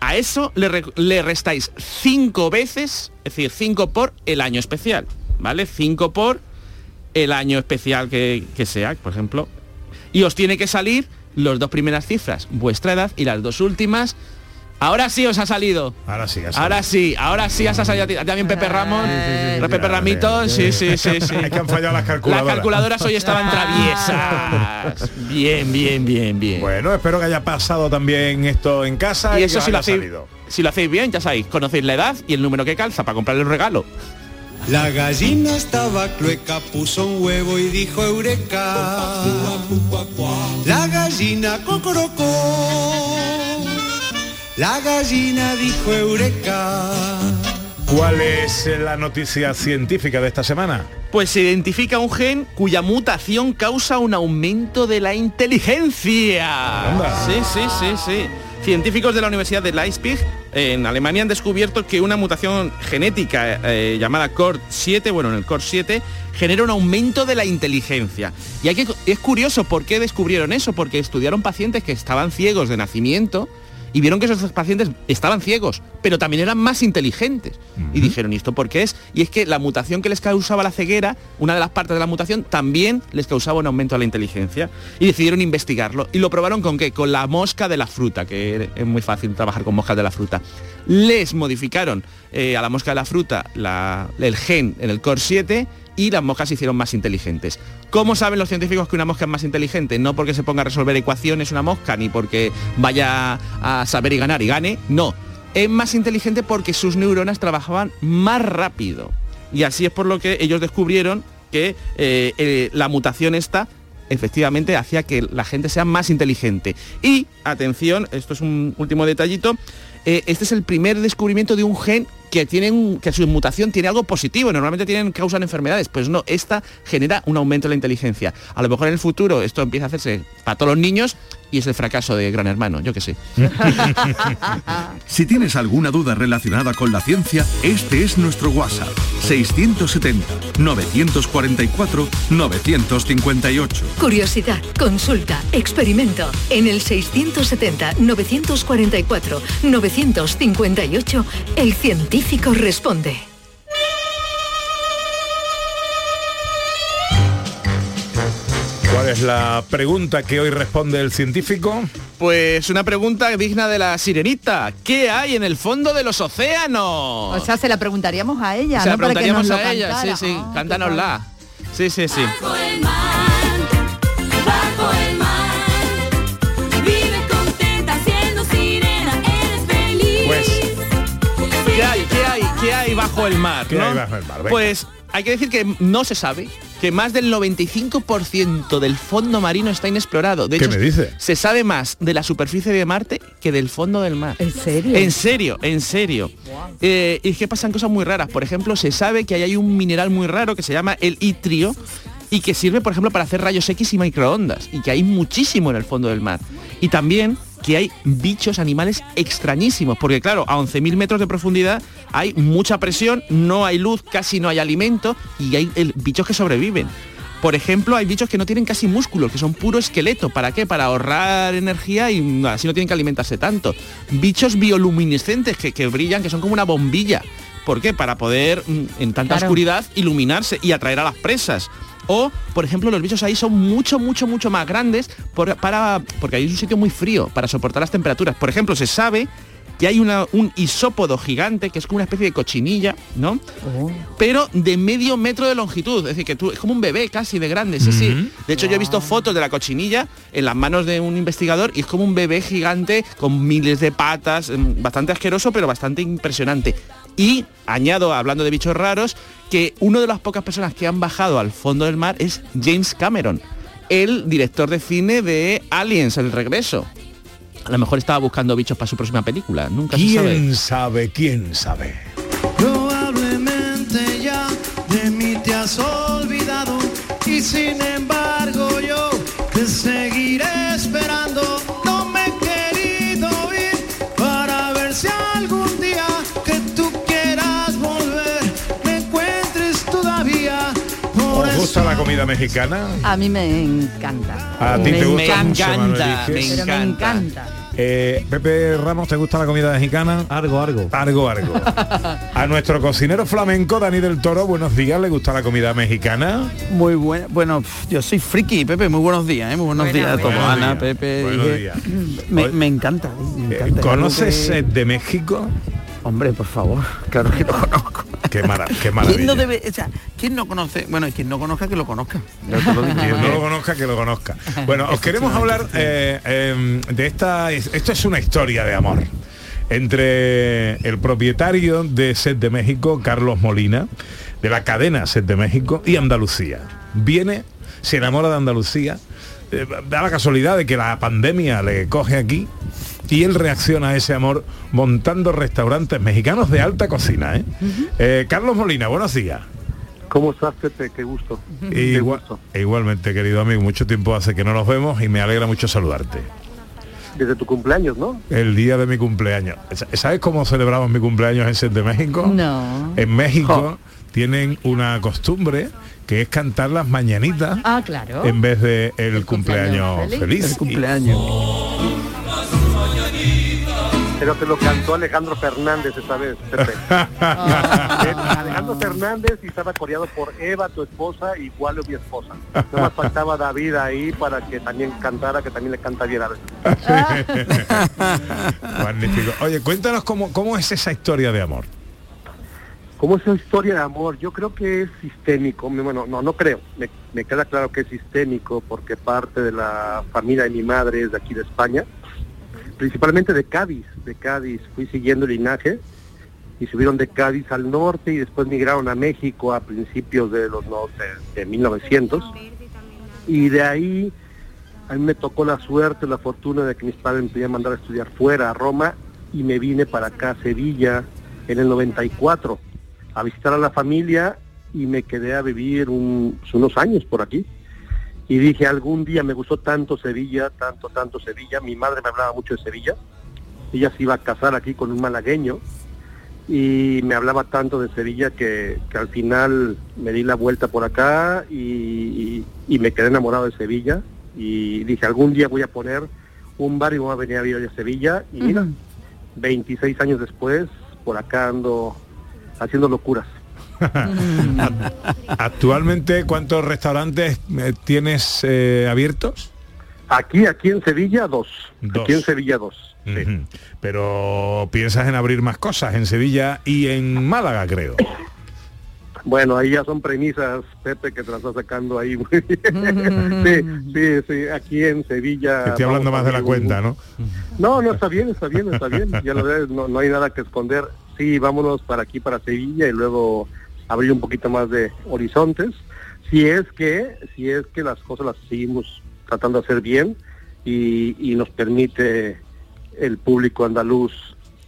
a eso le, re- le restáis 5 veces, es decir, 5 por el año especial. ¿Vale? 5 por el año especial que, que sea, por ejemplo. Y os tiene que salir las dos primeras cifras, vuestra edad, y las dos últimas. Ahora sí os ha salido. Ahora sí, ha Ahora sí, ahora sí os ha salido también Pepe Ramón. Pepe Ramito, sí, sí, sí, sí. Es que han fallado las calculadoras. Las calculadoras hoy estaban traviesas. Bien, bien, bien, bien. Bueno, espero que haya pasado también esto en casa Y y, eso que si lo, hacéis, salido. si lo hacéis bien, ya sabéis, conocéis la edad y el número que calza para comprarle un regalo. La gallina estaba clueca, puso un huevo y dijo eureka. La gallina cocorocó. La gallina dijo eureka. ¿Cuál es la noticia científica de esta semana? Pues se identifica un gen cuya mutación causa un aumento de la inteligencia. Sí, sí, sí, sí. Científicos de la Universidad de Leipzig en Alemania han descubierto que una mutación genética eh, llamada COR7, bueno, en el COR7, genera un aumento de la inteligencia. Y es curioso por qué descubrieron eso, porque estudiaron pacientes que estaban ciegos de nacimiento y vieron que esos pacientes estaban ciegos, pero también eran más inteligentes. Y dijeron, ¿y esto por qué es? Y es que la mutación que les causaba la ceguera, una de las partes de la mutación, también les causaba un aumento de la inteligencia. Y decidieron investigarlo. ¿Y lo probaron con qué? Con la mosca de la fruta, que es muy fácil trabajar con moscas de la fruta. Les modificaron eh, a la mosca de la fruta la- el gen en el core 7 y las moscas se hicieron más inteligentes. ¿Cómo saben los científicos que una mosca es más inteligente? No porque se ponga a resolver ecuaciones una mosca, ni porque vaya a saber y ganar y gane, no. Es más inteligente porque sus neuronas trabajaban más rápido. Y así es por lo que ellos descubrieron que eh, eh, la mutación esta efectivamente hacía que la gente sea más inteligente. Y, atención, esto es un último detallito, eh, este es el primer descubrimiento de un gen que tiene un- que su mutación tiene algo positivo, normalmente tienen causan enfermedades, pues no, esta genera un aumento de la inteligencia. A lo mejor en el futuro esto empieza a hacerse para todos los niños y es el fracaso de Gran Hermano, yo que sé. Si tienes alguna duda relacionada con la ciencia, este es nuestro WhatsApp. 670-944-958. Curiosidad, consulta, experimento. En el 670-944-958, el científico responde. ¿Cuál es la pregunta que hoy responde el científico? Pues una pregunta digna de la sirenita. ¿Qué hay en el fondo de los océanos? O sea, se la preguntaríamos a ella, Se la ¿no? Para que nos preguntaríamos lo a ella, sí, cantara. sí, Ah, cántanosla. Sí, sí, sí. Hay, bajo el mar? ¿Qué no? hay bajo el mar? Venga. Pues hay que decir que no se sabe que más del 95% del fondo marino está inexplorado. De ¿Qué hecho, me dice? se sabe más de la superficie de Marte que del fondo del mar. ¿En serio? En serio, en serio. Eh, y es que pasan cosas muy raras. Por ejemplo, se sabe que ahí hay un mineral muy raro que se llama el itrio y que sirve, por ejemplo, para hacer rayos X y microondas. Y que hay muchísimo en el fondo del mar. Y también que hay bichos, animales extrañísimos. Porque claro, a 11.000 metros de profundidad hay mucha presión, no hay luz, casi no hay alimento y hay el- bichos que sobreviven. Por ejemplo, hay bichos que no tienen casi músculos, que son puro esqueleto. ¿Para qué? Para ahorrar energía y así no tienen que alimentarse tanto. Bichos bioluminiscentes que, que brillan, que son como una bombilla. ¿Por qué? Para poder, mm, en tanta Claro. oscuridad, iluminarse y atraer a las presas. O, por ejemplo, los bichos ahí son mucho, mucho, mucho más grandes por- para, porque ahí es un sitio muy frío para soportar las temperaturas. Por ejemplo, se sabe que hay una- un isópodo gigante que es como una especie de cochinilla, ¿no? Pero de medio metro de longitud, es decir, que tú, es como un bebé casi de grande, sí, sí. De hecho, yo he visto fotos de la cochinilla en las manos de un investigador y es como un bebé gigante con miles de patas, em, bastante asqueroso, pero bastante impresionante. Y añado, hablando de bichos raros, que una de las pocas personas que han bajado al fondo del mar es James Cameron, el director de cine de Aliens, el regreso. A lo mejor estaba buscando bichos para su próxima película, nunca se sabe. ¿Quién sabe? ¿Quién sabe? Probablemente ya de mí te has olvidado y sin embargo yo te seguiré gusta la comida mexicana? A mí me encanta. A ti me te gusta mucho, encanta, Manuel. Pero me encanta. Eh, Pepe Ramos, ¿te gusta la comida mexicana? Algo, algo. Algo, algo. A nuestro cocinero flamenco, Dani del Toro, buenos días, ¿le gusta la comida mexicana? Muy buena. Bueno, yo soy friki, Pepe. Muy buenos días, ¿eh? Muy buenos días a todos. Buenos Ana, Pepe. buenos Ige. días. Me, me encanta. me encanta. Es ¿Conoces eh, de México? Hombre, por favor. Claro que lo conozco. Qué, mara- qué ¿Quién maravilla. no debe, o sea, quién no conoce? Bueno, y quien no conozca que lo conozca. Yo te lo digo. Quien no lo conozca, que lo conozca. Bueno, os queremos hablar eh, eh, de esta... Esto es una historia de amor entre el propietario de Set de México, Carlos Molina, de la cadena Set de México, y Andalucía. Viene, se enamora de Andalucía, eh, da la casualidad de que la pandemia le coge aquí y él reacciona a ese amor montando restaurantes mexicanos de alta cocina. ¿eh? Eh, Carlos Molina, buenos días. ¿Cómo estás, Pepe? Qué gusto. Igual- igualmente, querido amigo, mucho tiempo hace que no nos vemos y me alegra mucho saludarte. Desde tu cumpleaños, ¿no? El día de mi cumpleaños. Sa- ¿Sabes cómo celebramos mi cumpleaños en Set de México? No. En México tienen una costumbre que es cantar las mañanitas Ah, claro. en vez de el, cumpleaños, feliz. feliz. El cumpleaños. Pero te lo cantó Alejandro Fernández esta vez, Pepe. Eh, Alejandro Fernández y estaba coreado por Eva, tu esposa, igual mi esposa. No más faltaba David ahí para que también cantara, que también le canta bien a veces. Magnífico. Oye, cuéntanos cómo, cómo es esa historia de amor. ¿Cómo es esa historia de amor? Yo creo que es sistémico. Bueno, no, no creo. Me, me queda claro que es sistémico porque parte de la familia de mi madre es de aquí de España, principalmente de Cádiz. De Cádiz fui siguiendo el linaje y subieron de Cádiz al norte y después migraron a México a principios de los no- de, de 1900. Y de ahí a mí me tocó la suerte, la fortuna de que mis padres me podían mandar a estudiar fuera, a Roma, y me vine para acá, a Sevilla, en el 94, a visitar a la familia y me quedé a vivir un- unos años por aquí. Y dije, algún día me gustó tanto Sevilla, tanto, tanto Sevilla. Mi madre me hablaba mucho de Sevilla. Ella se iba a casar aquí con un malagueño y me hablaba tanto de Sevilla que, que al final me di la vuelta por acá y, y- y me quedé enamorado de Sevilla y dije algún día voy a poner un bar y voy a venir a vivir a Sevilla y mira, 26 años después por acá ando haciendo locuras. Actualmente, ¿cuántos restaurantes eh, tienes eh, abiertos? Aquí, aquí en Sevilla dos. Dos. Aquí en Sevilla dos. Pero piensas en abrir más cosas en Sevilla y en Málaga, creo. Bueno, ahí ya son premisas, Pepe, que te las está sacando ahí sí, sí, sí, aquí en Sevilla. Estoy hablando más de la cuenta, ¿no? No, no, está bien, está bien, está bien. Ya lo ves, no, no hay nada que esconder. Sí, vámonos para aquí, para Sevilla, y luego abrir un poquito más de horizontes. Si es que, si es que las cosas las seguimos tratando de hacer bien y, y nos permite el público andaluz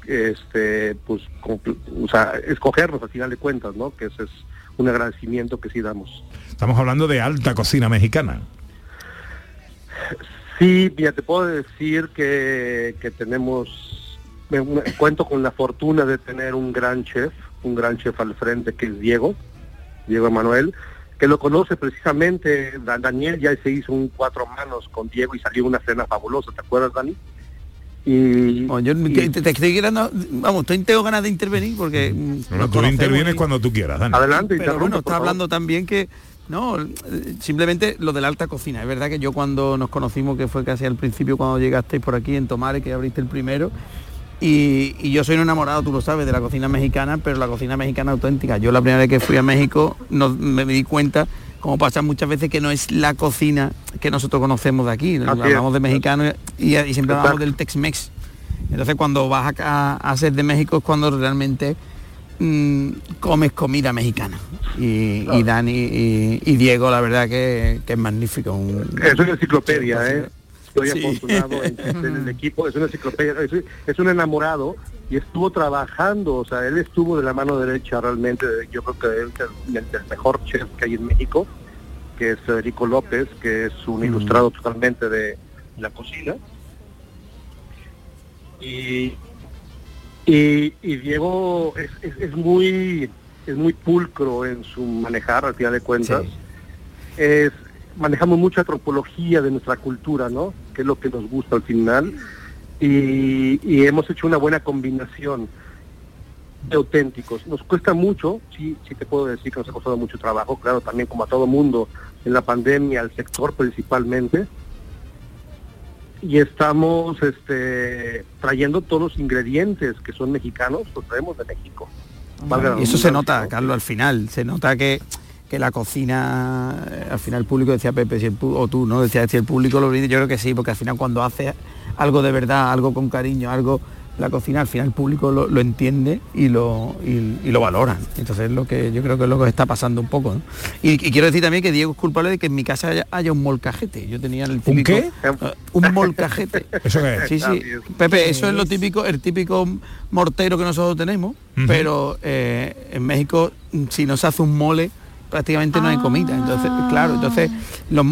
este pues o sea, escogernos al final de cuentas, ¿no? Que ese es un agradecimiento que sí damos. Estamos hablando de alta cocina mexicana. Sí, mira, te puedo decir que, que tenemos, me- me- cuento con la fortuna de tener un gran chef, un gran chef al frente que es Diego, Diego Emanuel, que lo conoce precisamente, Da- Daniel ya se hizo un cuatro manos con Diego y salió una cena fabulosa, ¿te acuerdas, Dani? Y, Bueno, yo y- te, te estoy queriendo, vamos, estoy- tengo ganas de intervenir porque mm, Bueno, nos tú intervienes y- cuando tú quieras, Dani. Adelante, pero bueno, está hablando también que no, simplemente lo de la alta cocina. Es verdad que yo cuando nos conocimos, que fue casi al principio cuando llegasteis por aquí en Tomare, que abriste el primero, y, y yo soy un enamorado, tú lo sabes, de la cocina mexicana, pero la cocina mexicana auténtica. Yo la primera vez que fui a México no, me, di cuenta, como pasa muchas veces, que no es la cocina que nosotros conocemos de aquí. Hablamos de mexicano y, y siempre hablamos del Tex-Mex. Entonces cuando vas acá a ser de México es cuando realmente mm, comes comida mexicana. Y, y Dani y, y Diego, la verdad que, que es magnífico. un- Es una enciclopedia, ¿eh? Estoy Sí. afortunado en en el equipo, es una enciclopedia, es, es un enamorado y estuvo trabajando, o sea, él estuvo de la mano derecha realmente, yo creo que él es el, mejor chef que hay en México, que es Federico López, que es un ilustrado totalmente de la cocina. Y, y, y Diego es, es- es muy es muy pulcro en su manejar al final de cuentas. es manejamos mucha antropología de nuestra cultura, ¿no? Que es lo que nos gusta al final. Y, y hemos hecho una buena combinación de auténticos. Nos cuesta mucho, sí, sí te puedo decir que nos ha costado mucho trabajo, claro, también como a todo mundo en la pandemia, al sector principalmente. Y estamos este, trayendo todos los ingredientes que son mexicanos, los traemos de México. La Y eso se nota, Carlos, al final. Se nota que, que la cocina, eh, al final el público decía Pepe, si el o tú, ¿no? Decía si el público lo brinde, yo creo que sí, porque al final cuando hace algo de verdad, algo con cariño, algo, la cocina, al final el público lo, lo entiende y lo, y, y lo valora. Entonces lo que yo creo que es lo que está pasando un poco. ¿no? Y, y quiero decir también que Diego es culpable de que en mi casa haya, haya un molcajete. Yo tenía el típico. qué? eh, un molcajete. ¿Eso qué es? Sí, sí. Pepe, eso es lo típico, el típico mortero que nosotros tenemos, pero eh, en México mm, si no se hace un mole prácticamente no hay comida. Entonces, claro, entonces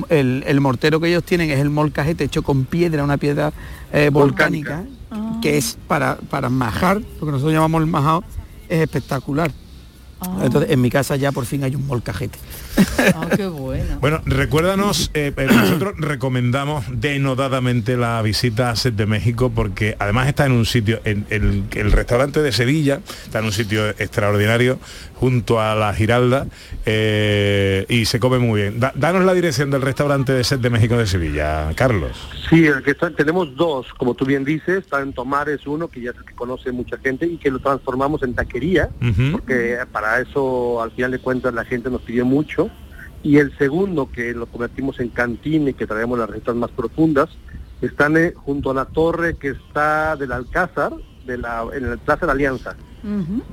el, el mortero que ellos tienen es el molcajete hecho con piedra, una piedra eh, volcánica, que es para, para majar, lo que nosotros llamamos el majado, es espectacular. Entonces en mi casa ya por fin hay un molcajete. qué bueno. Bueno, recuérdanos, eh, eh, nosotros recomendamos denodadamente la visita a Set de México porque además está en un sitio, en el, el restaurante de Sevilla, está en un sitio extraordinario junto a la Giralda eh, y se come muy bien. Da- danos la dirección del restaurante de Set de México de Sevilla, Carlos. Sí, el que está- tenemos dos, como tú bien dices, está en Tomares uno, que ya es el que conoce mucha gente, y que lo transformamos en taquería, porque para eso al final de cuentas la gente nos pidió mucho. Y el segundo, que lo convertimos en cantina y que traemos las recetas más profundas, están eh, junto a la torre que está del Alcázar, de la, en el Plaza de la Alianza.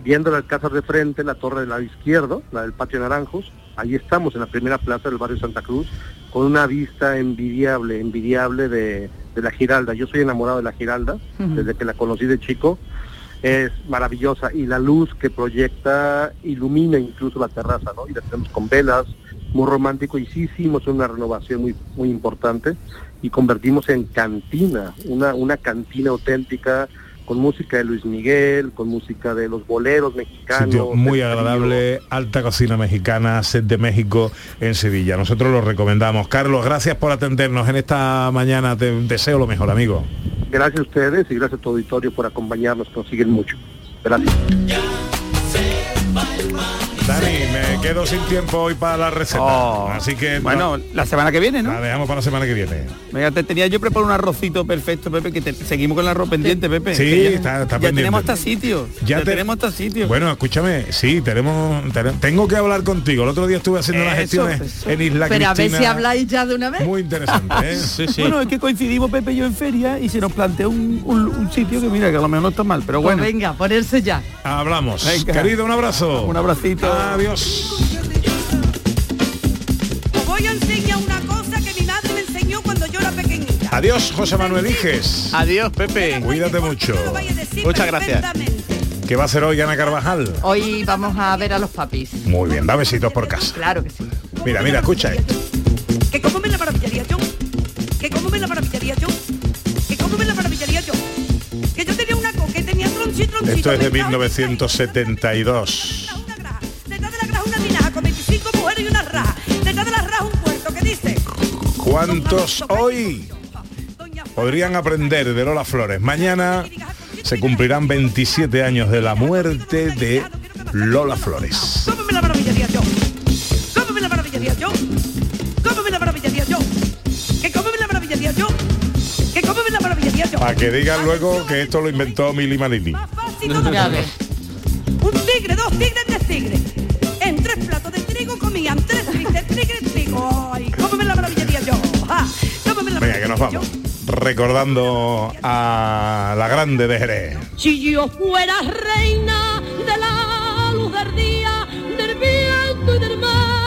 Viendo el Alcázar de frente, la torre del lado izquierdo, la del Patio Naranjos, ahí estamos en la primera plaza del barrio Santa Cruz, con una vista envidiable, envidiable de, de la Giralda. Yo soy enamorado de la Giralda, desde que la conocí de chico. Es maravillosa y la luz que proyecta ilumina incluso la terraza, ¿no? Y la tenemos con velas, muy romántico y sí hicimos una renovación muy muy importante y convertimos en cantina, una, una cantina auténtica con música de Luis Miguel, con música de los boleros mexicanos. Sitio muy del agradable, alta cocina mexicana, Set de México en Sevilla. Nosotros lo recomendamos. Carlos, gracias por atendernos en esta mañana. Te deseo lo mejor, amigo. Gracias a ustedes y gracias a tu auditorio por acompañarnos, consiguen mucho. Gracias. Dani, me quedo sin tiempo hoy para la receta. Así que Oh. Bueno, la semana que viene, ¿no? La dejamos para la semana que viene. Venga, te tenía yo preparado un arrocito perfecto, Pepe, que te- seguimos con el arroz pendiente, Pepe. Sí, ya, está- está ya pendiente. tenemos hasta sitio. Ya, Ya te- tenemos hasta sitio. Bueno, escúchame, sí, tenemos, tene- tengo que hablar contigo. El otro día estuve haciendo las gestiones eso. en Isla Pero a ver si habláis ya de una vez. Muy interesante, ¿eh? Bueno, es que coincidimos Pepe y yo en feria y se nos planteó un, un- un sitio que mira, que a lo mejor no está mal, pero Pues bueno. venga, ponerse ya. Hablamos. Venga. Querido, un abrazo. Un abracito. Adiós. Os voy a enseñar una cosa que mi madre me enseñó cuando yo era pequeñita. Adiós, José Manuel Iges. Adiós, Pepe. Cuídate mucho. Muchas gracias. ¿Qué va a hacer hoy Ana Carvajal? Hoy vamos a ver a los papis. Muy bien, da besitos por casa. Claro que sí. Mira, mira, escucha esto. Que cómo me la maravillaría yo. Que cómo me la maravillaría yo. Que cómo me la maravillaría yo. Que yo tenía una co que tenía tronchito, tronchito. Esto es de pescado, 1972. 25 mujeres y una raja. Detrás de la raja un puerto que dice. ¿Cuántos hoy podrían aprender de Lola Flores? Mañana se cumplirán 27 años de la muerte de Lola Flores. ¿Cómo me la maravillaría yo? ¿Cómo me la maravillaría yo? ¿Cómo me la maravillaría yo? ¿Que cómo me la maravillaría yo? ¿Que cómo me la maravillaría yo? Para que digan luego que esto lo inventó Mili ves. Un tigre, dos tigres, tigres trigo. Ay, ¿cómo me la maravillaría yo? Ah, ¿Cómo me la Venga, que nos vamos. Recordando a la grande de Jerez. Si yo fuera reina de la luz del día, del viento y del mar.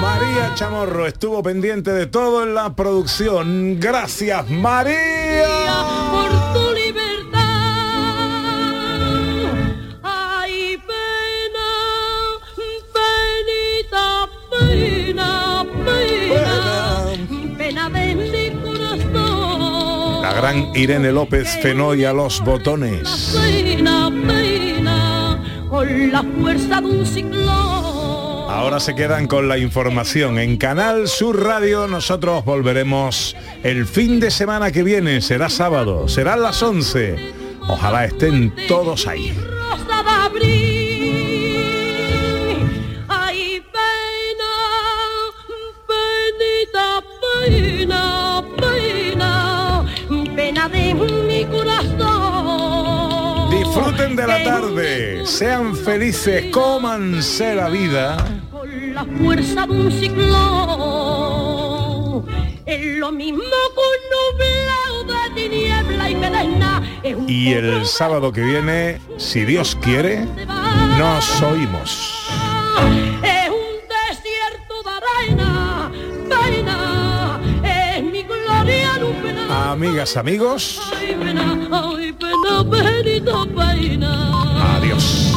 María Chamorro estuvo pendiente de todo en la producción. Gracias, María. Por tu gran Irene López Fenoy a los botones. Ahora se quedan con la información. En Canal Sur Radio nosotros volveremos el fin de semana que viene. Será sábado, serán las 11. Ojalá estén todos ahí. Sean felices, cómanse la vida. Con la fuerza de un ciclón. Es lo mismo que un nublado de tiniebla y un Y el sábado que viene, si Dios quiere, nos oímos. Amigas, amigos, adiós.